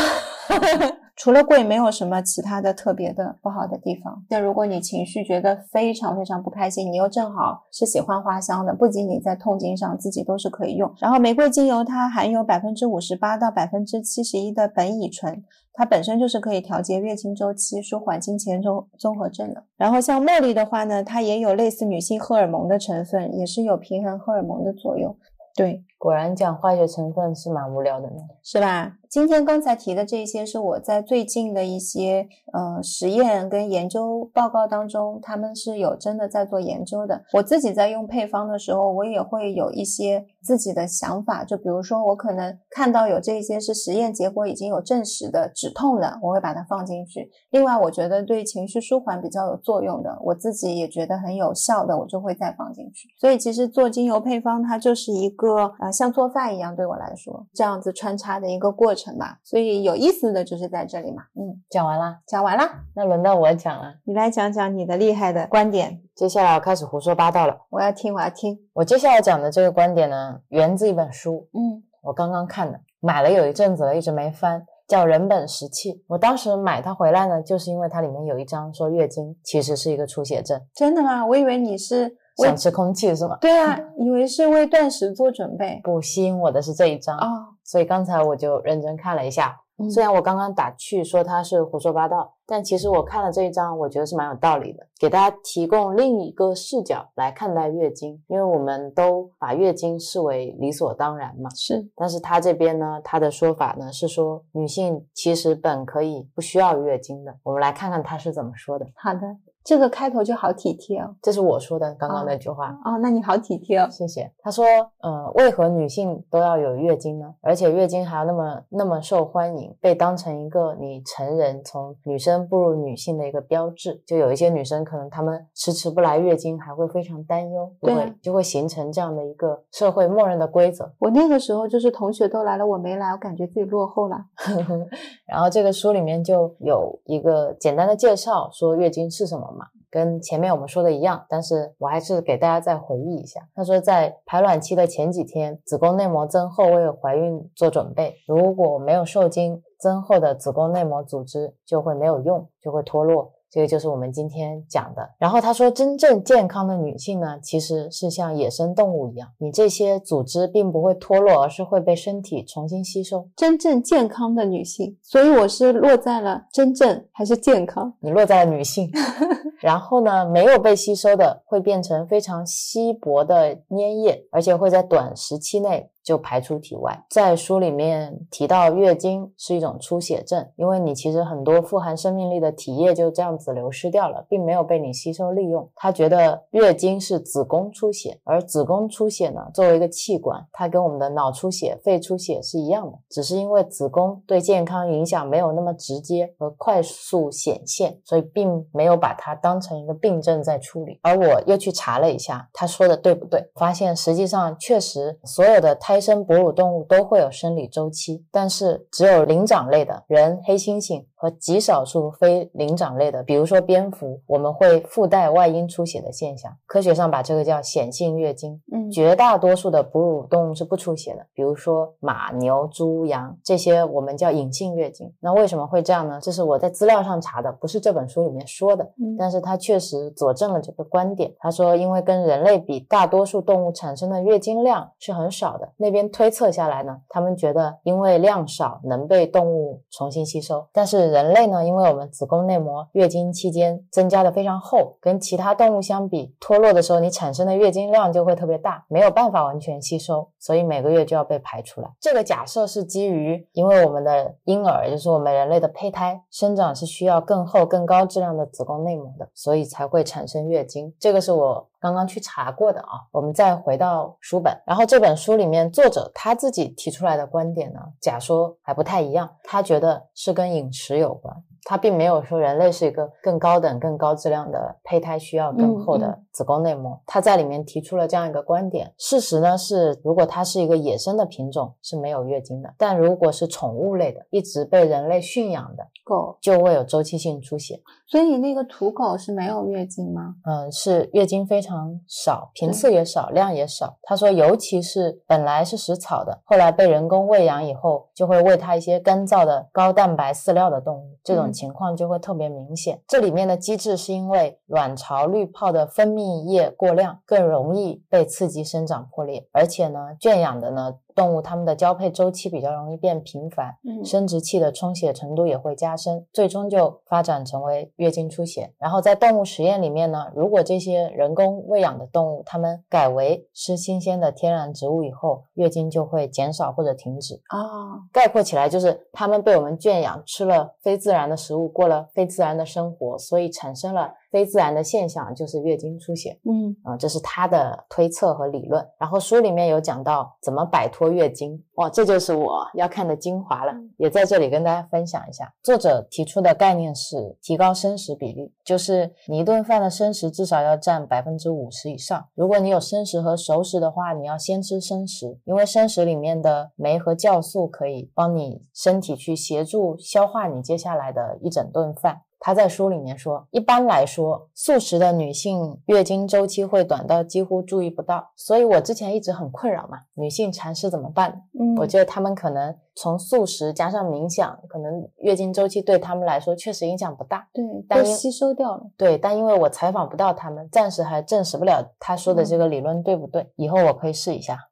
除了贵，没有什么其他的特别的不好的地方。但如果你情绪觉得非常非常不开心，你又正好是喜欢花香的，不仅仅在痛经上自己都是可以用。然后玫瑰精油它含有百分之五十八到百分之七十一的苯乙醇，它本身就是可以调节月经周期、舒缓经前综综合症的。然后像茉莉的话呢，它也有类似女性荷尔蒙的成分，也是有平衡荷尔蒙的作用。对，果然讲化学成分是蛮无聊的呢，是吧？今天刚才提的这些是我在最近的一些呃实验跟研究报告当中，他们是有真的在做研究的。我自己在用配方的时候，我也会有一些自己的想法，就比如说我可能看到有这些是实验结果已经有证实的止痛的，我会把它放进去。另外，我觉得对情绪舒缓比较有作用的，我自己也觉得很有效的，我就会再放进去。所以其实做精油配方，它就是一个啊像做饭一样，对我来说这样子穿插的一个过程。成吧，所以有意思的就是在这里嘛。嗯，讲完了，讲完了，那轮到我讲了。你来讲讲你的厉害的观点。接下来我开始胡说八道了，我要听，我要听。我接下来讲的这个观点呢，源自一本书。嗯，我刚刚看的，买了有一阵子了，一直没翻，叫《人本食气》。我当时买它回来呢，就是因为它里面有一章说月经其实是一个出血症。真的吗？我以为你是想吃空气是吗？对啊，以为是为断食做准备。不，吸引我的是这一章哦，所以刚才我就认真看了一下。虽然我刚刚打趣说他是胡说八道，但其实我看了这一章，我觉得是蛮有道理的，给大家提供另一个视角来看待月经，因为我们都把月经视为理所当然嘛。是，但是他这边呢，他的说法呢是说女性其实本可以不需要月经的。我们来看看他是怎么说的。好的。这个开头就好体贴哦，这是我说的刚刚那句话哦，那你好体贴哦，谢谢。他说，呃，为何女性都要有月经呢？而且月经还要那么那么受欢迎，被当成一个你成人从女生步入女性的一个标志。就有一些女生可能她们迟迟不来月经，还会非常担忧，对，就会形成这样的一个社会默认的规则。我那个时候就是同学都来了，我没来，我感觉自己落后了。然后这个书里面就有一个简单的介绍，说月经是什么。跟前面我们说的一样，但是我还是给大家再回忆一下。他说，在排卵期的前几天，子宫内膜增厚为怀孕做准备。如果没有受精，增厚的子宫内膜组织就会没有用，就会脱落。这个就是我们今天讲的。然后他说，真正健康的女性呢，其实是像野生动物一样，你这些组织并不会脱落，而是会被身体重新吸收。真正健康的女性，所以我是落在了真正还是健康？你落在了女性。然后呢，没有被吸收的会变成非常稀薄的粘液，而且会在短时期内。就排出体外。在书里面提到，月经是一种出血症，因为你其实很多富含生命力的体液就这样子流失掉了，并没有被你吸收利用。他觉得月经是子宫出血，而子宫出血呢，作为一个器官，它跟我们的脑出血、肺出血是一样的，只是因为子宫对健康影响没有那么直接和快速显现，所以并没有把它当成一个病症在处理。而我又去查了一下，他说的对不对？发现实际上确实所有的胎。生哺乳动物都会有生理周期，但是只有灵长类的人、黑猩猩。和极少数非灵长类的，比如说蝙蝠，我们会附带外阴出血的现象。科学上把这个叫显性月经。嗯，绝大多数的哺乳动物是不出血的，比如说马、牛、猪、羊这些，我们叫隐性月经。那为什么会这样呢？这是我在资料上查的，不是这本书里面说的。嗯，但是他确实佐证了这个观点。他说，因为跟人类比，大多数动物产生的月经量是很少的。那边推测下来呢，他们觉得因为量少能被动物重新吸收，但是。人类呢，因为我们子宫内膜月经期间增加的非常厚，跟其他动物相比，脱落的时候你产生的月经量就会特别大，没有办法完全吸收，所以每个月就要被排出来。这个假设是基于，因为我们的婴儿，就是我们人类的胚胎生长是需要更厚、更高质量的子宫内膜的，所以才会产生月经。这个是我。刚刚去查过的啊，我们再回到书本，然后这本书里面作者他自己提出来的观点呢，假说还不太一样，他觉得是跟饮食有关。他并没有说人类是一个更高等、更高质量的胚胎，需要更厚的子宫内膜。他在里面提出了这样一个观点。事实呢是，如果它是一个野生的品种，是没有月经的；但如果是宠物类的，一直被人类驯养的狗，就会有周期性出血。所以那个土狗是没有月经吗？嗯，是月经非常少，频次也少，量也少。他说，尤其是本来是食草的，后来被人工喂养以后，就会喂它一些干燥的高蛋白饲料的动物，这种。情况就会特别明显。这里面的机制是因为卵巢滤泡的分泌液过量，更容易被刺激生长破裂，而且呢，圈养的呢。动物它们的交配周期比较容易变频繁，生殖器的充血程度也会加深，最终就发展成为月经出血。然后在动物实验里面呢，如果这些人工喂养的动物它们改为吃新鲜的天然植物以后，月经就会减少或者停止。啊，概括起来就是它们被我们圈养，吃了非自然的食物，过了非自然的生活，所以产生了。非自然的现象就是月经出血，嗯啊，这是他的推测和理论。然后书里面有讲到怎么摆脱月经，哇，这就是我要看的精华了，也在这里跟大家分享一下。作者提出的概念是提高生食比例，就是你一顿饭的生食至少要占百分之五十以上。如果你有生食和熟食的话，你要先吃生食，因为生食里面的酶和酵素可以帮你身体去协助消化你接下来的一整顿饭。他在书里面说，一般来说，素食的女性月经周期会短到几乎注意不到。所以我之前一直很困扰嘛，女性禅师怎么办？嗯，我觉得他们可能从素食加上冥想，可能月经周期对他们来说确实影响不大。对，都吸收掉了。对，但因为我采访不到他们，暂时还证实不了他说的这个理论对不对。以后我可以试一下。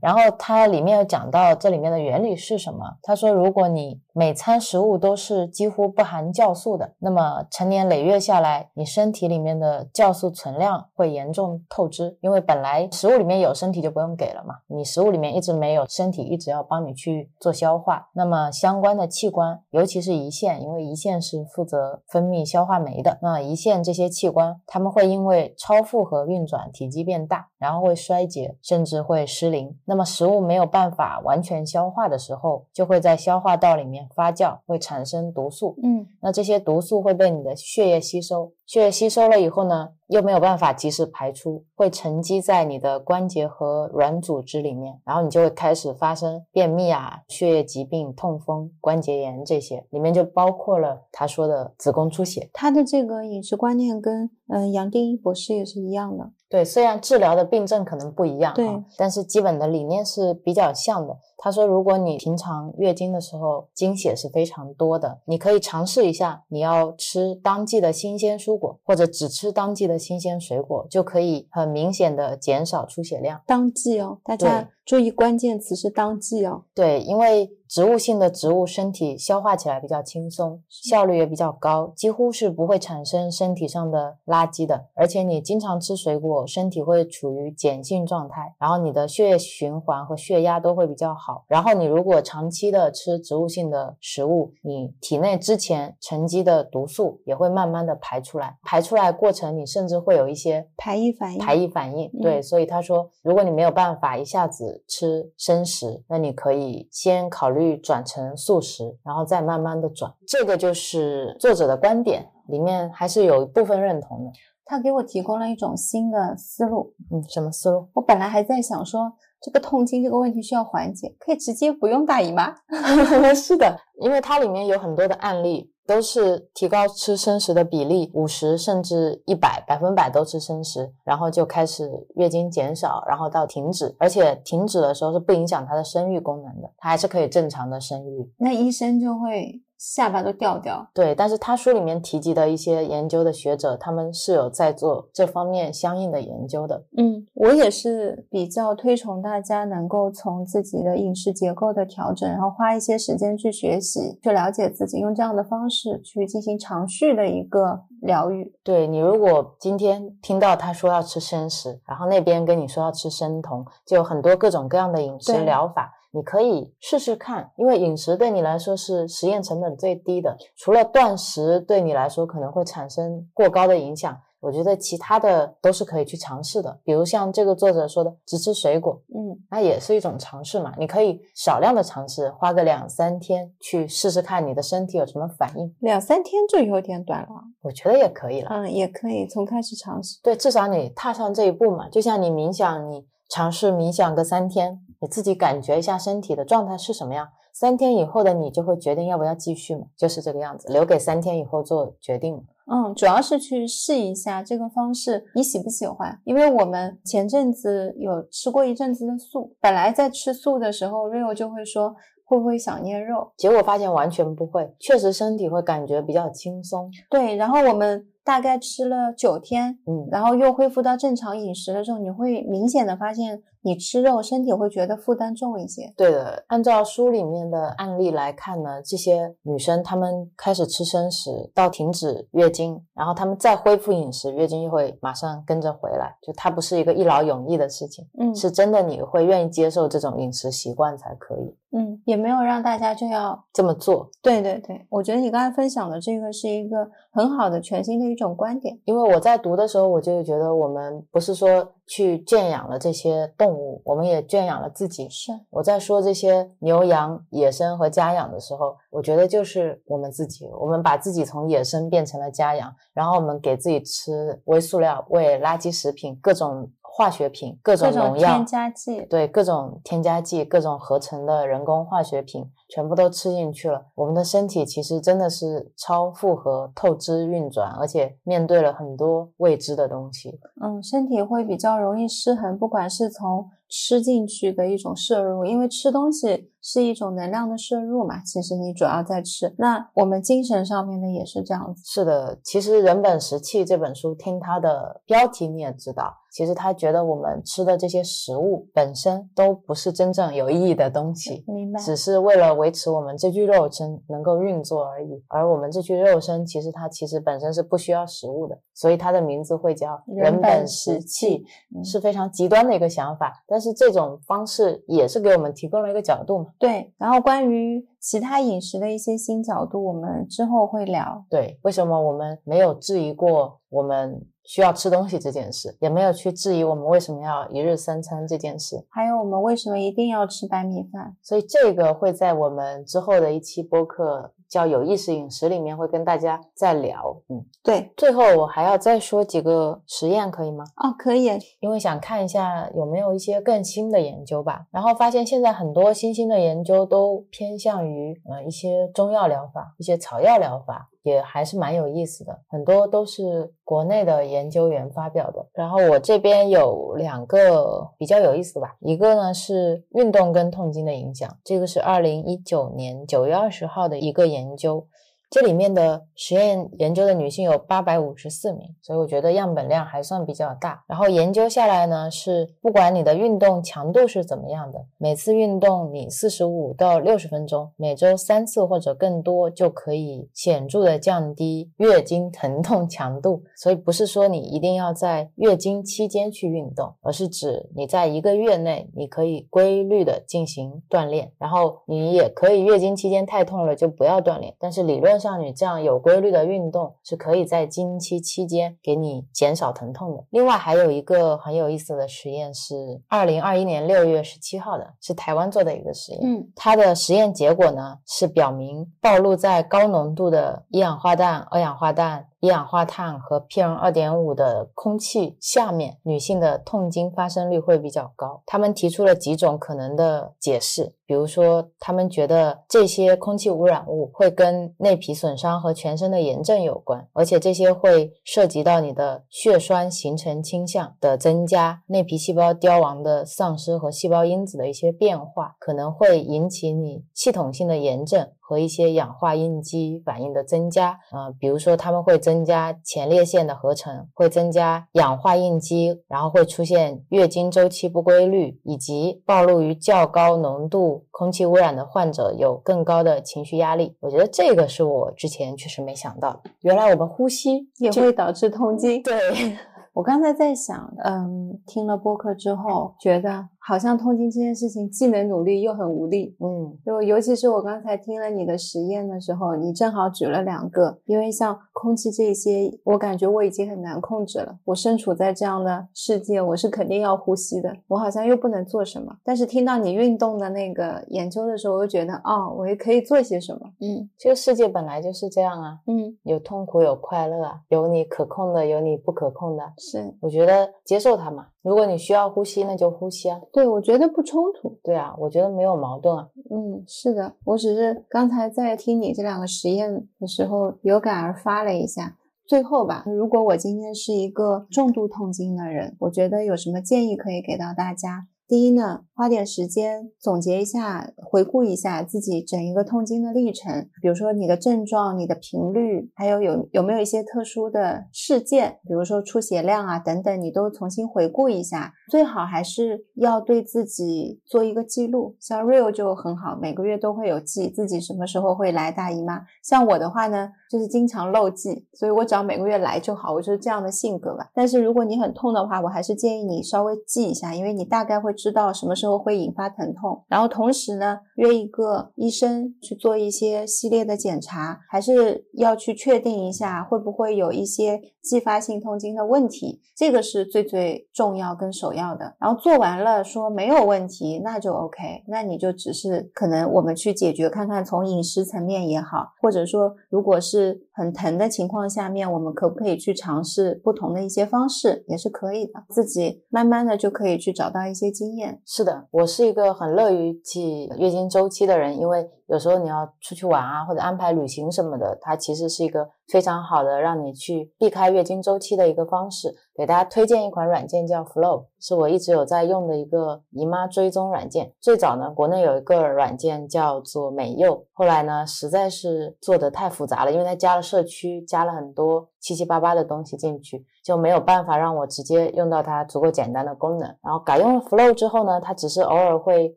然后它里面有讲到这里面的原理是什么？他说，如果你每餐食物都是几乎不含酵素的，那么成年累月下来，你身体里面的酵素存量会严重透支，因为本来食物里面有，身体就不用给了嘛。你食物里面一直没有，身体一直要帮你去做消化，那么相关的器官，尤其是胰腺，因为胰腺是负责分泌消化酶的，那胰腺这些器官，他们会因为超负荷运转，体积变大，然后会衰竭，甚至会失。那么食物没有办法完全消化的时候，就会在消化道里面发酵，会产生毒素。嗯，那这些毒素会被你的血液吸收。血液吸收了以后呢，又没有办法及时排出，会沉积在你的关节和软组织里面，然后你就会开始发生便秘啊、血液疾病、痛风、关节炎这些，里面就包括了他说的子宫出血。他的这个饮食观念跟嗯杨定一博士也是一样的。对，虽然治疗的病症可能不一样，对，但是基本的理念是比较像的。他说，如果你平常月经的时候经血是非常多的，你可以尝试一下，你要吃当季的新鲜蔬果，或者只吃当季的新鲜水果，就可以很明显的减少出血量。当季哦，大家注意关键词是当季哦。对，因为。植物性的植物身体消化起来比较轻松，效率也比较高，几乎是不会产生身体上的垃圾的。而且你经常吃水果，身体会处于碱性状态，然后你的血液循环和血压都会比较好。然后你如果长期的吃植物性的食物，你体内之前沉积的毒素也会慢慢的排出来，排出来过程你甚至会有一些排异反应。排异反应，对，所以他说，如果你没有办法一下子吃生食，那你可以先考虑转成素食，然后再慢慢的转。这个就是作者的观点，里面还是有一部分认同的。他给我提供了一种新的思路，嗯，什么思路？我本来还在想说，这个痛经这个问题需要缓解，可以直接不用大姨妈。是的，因为它里面有很多的案例。都是提高吃生食的比例，五十甚至一百百分百都吃生食，然后就开始月经减少，然后到停止，而且停止的时候是不影响她的生育功能的，她还是可以正常的生育。那医生就会。下巴都掉掉，对，但是他书里面提及的一些研究的学者，他们是有在做这方面相应的研究的。嗯，我也是比较推崇大家能够从自己的饮食结构的调整，然后花一些时间去学习，去了解自己，用这样的方式去进行长续的一个疗愈。对你，如果今天听到他说要吃生食，然后那边跟你说要吃生酮，就有很多各种各样的饮食疗法。你可以试试看，因为饮食对你来说是实验成本最低的。除了断食对你来说可能会产生过高的影响，我觉得其他的都是可以去尝试的。比如像这个作者说的，只吃水果，嗯，那也是一种尝试嘛。你可以少量的尝试，花个两三天去试试看你的身体有什么反应。两三天就有点短了，我觉得也可以了。嗯，也可以从开始尝试。对，至少你踏上这一步嘛。就像你冥想，你尝试冥想个三天。你自己感觉一下身体的状态是什么样，三天以后的你就会决定要不要继续嘛，就是这个样子，留给三天以后做决定。嗯，主要是去试一下这个方式，你喜不喜欢？因为我们前阵子有吃过一阵子的素，本来在吃素的时候，Rio 就会说会不会想念肉，结果发现完全不会，确实身体会感觉比较轻松。对，然后我们。大概吃了九天，嗯，然后又恢复到正常饮食的时候，你会明显的发现，你吃肉身体会觉得负担重一些。对的，按照书里面的案例来看呢，这些女生她们开始吃生食到停止月经，然后她们再恢复饮食，月经又会马上跟着回来，就它不是一个一劳永逸的事情，嗯，是真的你会愿意接受这种饮食习惯才可以。嗯，也没有让大家就要这么做。对对对，我觉得你刚才分享的这个是一个很好的全新的一种观点。因为我在读的时候，我就觉得我们不是说去圈养了这些动物，我们也圈养了自己。是我在说这些牛羊野生和家养的时候，我觉得就是我们自己，我们把自己从野生变成了家养，然后我们给自己吃微塑料、喂垃圾食品、各种。化学品、各种农药、添加剂，对各种添加剂、各种合成的人工化学品，全部都吃进去了。我们的身体其实真的是超负荷、透支运转，而且面对了很多未知的东西。嗯，身体会比较容易失衡，不管是从。吃进去的一种摄入，因为吃东西是一种能量的摄入嘛。其实你主要在吃，那我们精神上面的也是这样子。是的，其实《人本食气》这本书，听它的标题你也知道，其实他觉得我们吃的这些食物本身都不是真正有意义的东西，明白？只是为了维持我们这具肉身能够运作而已。而我们这具肉身，其实它其实本身是不需要食物的，所以它的名字会叫《人本食气》，是非常极端的一个想法，但。是这种方式也是给我们提供了一个角度嘛？对。然后关于其他饮食的一些新角度，我们之后会聊。对，为什么我们没有质疑过我们需要吃东西这件事，也没有去质疑我们为什么要一日三餐这件事，还有我们为什么一定要吃白米饭？所以这个会在我们之后的一期播客。叫有意识饮食里面会跟大家再聊，嗯，对。最后我还要再说几个实验，可以吗？哦，可以。因为想看一下有没有一些更新的研究吧。然后发现现在很多新兴的研究都偏向于呃一些中药疗法、一些草药疗法。也还是蛮有意思的，很多都是国内的研究员发表的。然后我这边有两个比较有意思的吧，一个呢是运动跟痛经的影响，这个是二零一九年九月二十号的一个研究。这里面的实验研究的女性有八百五十四名，所以我觉得样本量还算比较大。然后研究下来呢，是不管你的运动强度是怎么样的，每次运动你四十五到六十分钟，每周三次或者更多，就可以显著的降低月经疼痛强度。所以不是说你一定要在月经期间去运动，而是指你在一个月内你可以规律的进行锻炼，然后你也可以月经期间太痛了就不要锻炼，但是理论。像你这样有规律的运动，是可以在经期期间给你减少疼痛的。另外还有一个很有意思的实验是二零二一年六月十七号的，是台湾做的一个实验。嗯，它的实验结果呢是表明暴露在高浓度的一氧化氮、二氧化氮。一氧化碳和 PM 二点五的空气下面，女性的痛经发生率会比较高。他们提出了几种可能的解释，比如说，他们觉得这些空气污染物会跟内皮损伤和全身的炎症有关，而且这些会涉及到你的血栓形成倾向的增加、内皮细胞凋亡的丧失和细胞因子的一些变化，可能会引起你系统性的炎症。和一些氧化应激反应的增加，呃，比如说他们会增加前列腺的合成，会增加氧化应激，然后会出现月经周期不规律，以及暴露于较高浓度空气污染的患者有更高的情绪压力。我觉得这个是我之前确实没想到的，原来我们呼吸也会导致痛 经。对。我刚才在想，嗯，听了播客之后，觉得好像痛经这件事情既能努力又很无力，嗯，就尤其是我刚才听了你的实验的时候，你正好举了两个，因为像空气这些，我感觉我已经很难控制了。我身处在这样的世界，我是肯定要呼吸的，我好像又不能做什么。但是听到你运动的那个研究的时候，我又觉得，哦，我也可以做些什么。嗯，这个世界本来就是这样啊，嗯，有痛苦有快乐啊，有你可控的，有你不可控的。是，我觉得接受它嘛。如果你需要呼吸，那就呼吸啊。对，我觉得不冲突。对啊，我觉得没有矛盾啊。嗯，是的，我只是刚才在听你这两个实验的时候，有感而发了一下。最后吧，如果我今天是一个重度痛经的人，我觉得有什么建议可以给到大家？第一呢，花点时间总结一下，回顾一下自己整一个痛经的历程，比如说你的症状、你的频率，还有有有没有一些特殊的事件，比如说出血量啊等等，你都重新回顾一下。最好还是要对自己做一个记录，像 Real 就很好，每个月都会有记自己什么时候会来大姨妈。像我的话呢，就是经常漏记，所以我只要每个月来就好，我就是这样的性格吧。但是如果你很痛的话，我还是建议你稍微记一下，因为你大概会。知道什么时候会引发疼痛，然后同时呢，约一个医生去做一些系列的检查，还是要去确定一下会不会有一些继发性痛经的问题，这个是最最重要跟首要的。然后做完了说没有问题，那就 OK，那你就只是可能我们去解决看看，从饮食层面也好，或者说如果是是很疼的情况下面，我们可不可以去尝试不同的一些方式，也是可以的，自己慢慢的就可以去找到一些经验。是的，我是一个很乐于记月经周期的人，因为有时候你要出去玩啊，或者安排旅行什么的，它其实是一个非常好的让你去避开月经周期的一个方式。给大家推荐一款软件叫 Flow，是我一直有在用的一个姨妈追踪软件。最早呢，国内有一个软件叫做美柚，后来呢，实在是做的太复杂了，因为它加了社区，加了很多七七八八的东西进去，就没有办法让我直接用到它足够简单的功能。然后改用了 Flow 之后呢，它只是偶尔会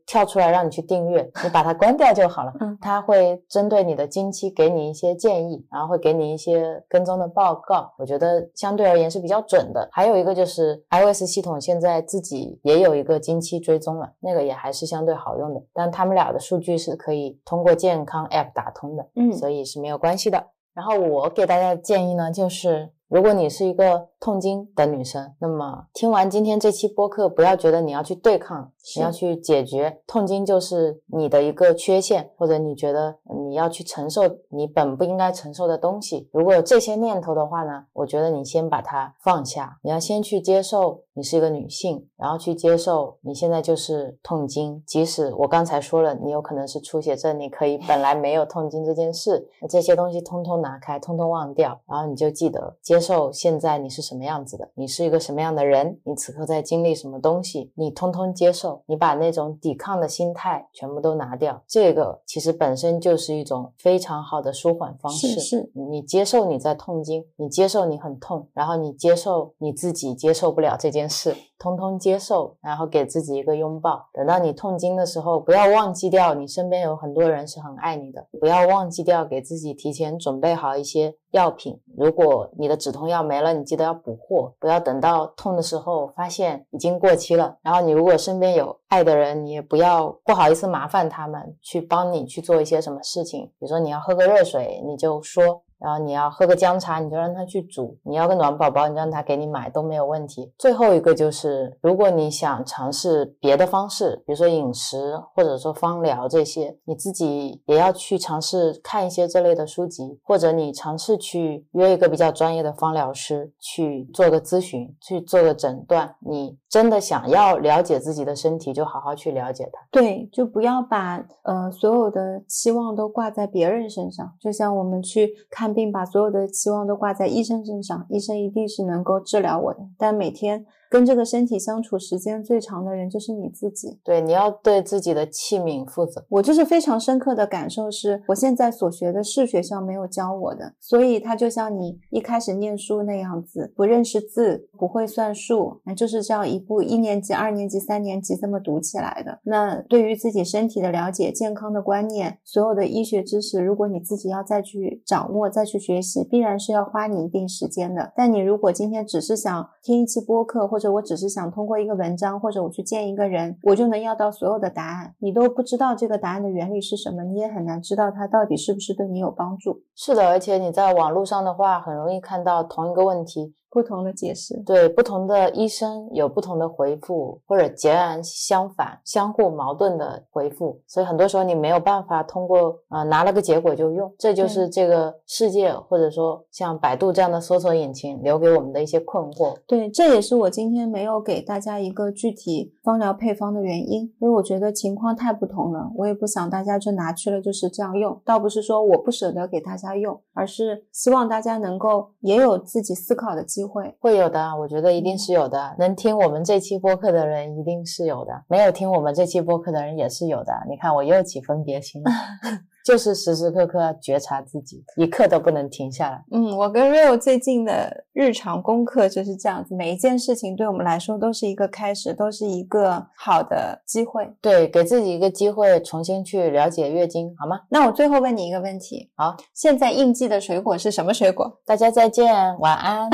跳出来让你去订阅，你把它关掉就好了。嗯，它会针对你的经期给你一些建议，然后会给你一些跟踪的报告。我觉得相对而言是比较准的。还有一个就是 iOS 系统现在自己也有一个经期追踪了，那个也还是相对好用的。但他们俩的数据是可以通过健康 App 打通的，嗯，所以是没有关系的。然后我给大家的建议呢，就是如果你是一个痛经的女生，那么听完今天这期播客，不要觉得你要去对抗，你要去解决痛经就是你的一个缺陷，或者你觉得你要去承受你本不应该承受的东西。如果有这些念头的话呢，我觉得你先把它放下，你要先去接受你是一个女性，然后去接受你现在就是痛经。即使我刚才说了，你有可能是出血症，你可以本来没有痛经这件事，这些东西通通拿开，通通忘掉，然后你就记得接受现在你是什什么样子的，你是一个什么样的人，你此刻在经历什么东西，你通通接受，你把那种抵抗的心态全部都拿掉，这个其实本身就是一种非常好的舒缓方式。是是，你接受你在痛经，你接受你很痛，然后你接受你自己接受不了这件事，通通接受，然后给自己一个拥抱。等到你痛经的时候，不要忘记掉你身边有很多人是很爱你的，不要忘记掉给自己提前准备好一些药品。如果你的止痛药没了，你记得要补货，不要等到痛的时候发现已经过期了。然后你如果身边有爱的人，你也不要不好意思麻烦他们去帮你去做一些什么事情，比如说你要喝个热水，你就说。然后你要喝个姜茶，你就让他去煮；你要个暖宝宝，你让他给你买都没有问题。最后一个就是，如果你想尝试别的方式，比如说饮食或者说芳疗这些，你自己也要去尝试看一些这类的书籍，或者你尝试去约一个比较专业的芳疗师去做个咨询，去做个诊断。你真的想要了解自己的身体，就好好去了解它。对，就不要把呃所有的期望都挂在别人身上。就像我们去看。病把所有的期望都挂在医生身上，医生一定是能够治疗我的，但每天。跟这个身体相处时间最长的人就是你自己，对，你要对自己的器皿负责。我就是非常深刻的感受是，我现在所学的是学校没有教我的，所以它就像你一开始念书那样子，不认识字，不会算数，那就是这样一步一年级、二年级、三年级这么读起来的。那对于自己身体的了解、健康的观念、所有的医学知识，如果你自己要再去掌握、再去学习，必然是要花你一定时间的。但你如果今天只是想听一期播客，或或者我只是想通过一个文章，或者我去见一个人，我就能要到所有的答案。你都不知道这个答案的原理是什么，你也很难知道它到底是不是对你有帮助。是的，而且你在网络上的话，很容易看到同一个问题。不同的解释，对不同的医生有不同的回复，或者截然相反、相互矛盾的回复，所以很多时候你没有办法通过啊拿了个结果就用，这就是这个世界或者说像百度这样的搜索引擎留给我们的一些困惑。对，这也是我今天没有给大家一个具体方疗配方的原因，因为我觉得情况太不同了，我也不想大家就拿去了就是这样用，倒不是说我不舍得给大家用，而是希望大家能够也有自己思考的机会。会会有的，我觉得一定是有的。能听我们这期播客的人一定是有的，没有听我们这期播客的人也是有的。你看，我又起分别心了。就是时时刻刻觉察自己，一刻都不能停下来。嗯，我跟 Rio 最近的日常功课就是这样子，每一件事情对我们来说都是一个开始，都是一个好的机会。对，给自己一个机会，重新去了解月经，好吗？那我最后问你一个问题，好，现在应季的水果是什么水果？大家再见，晚安，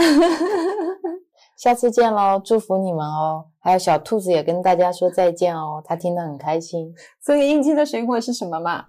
下次见喽，祝福你们哦。还有小兔子也跟大家说再见哦，它听得很开心。所以应季的水果是什么嘛？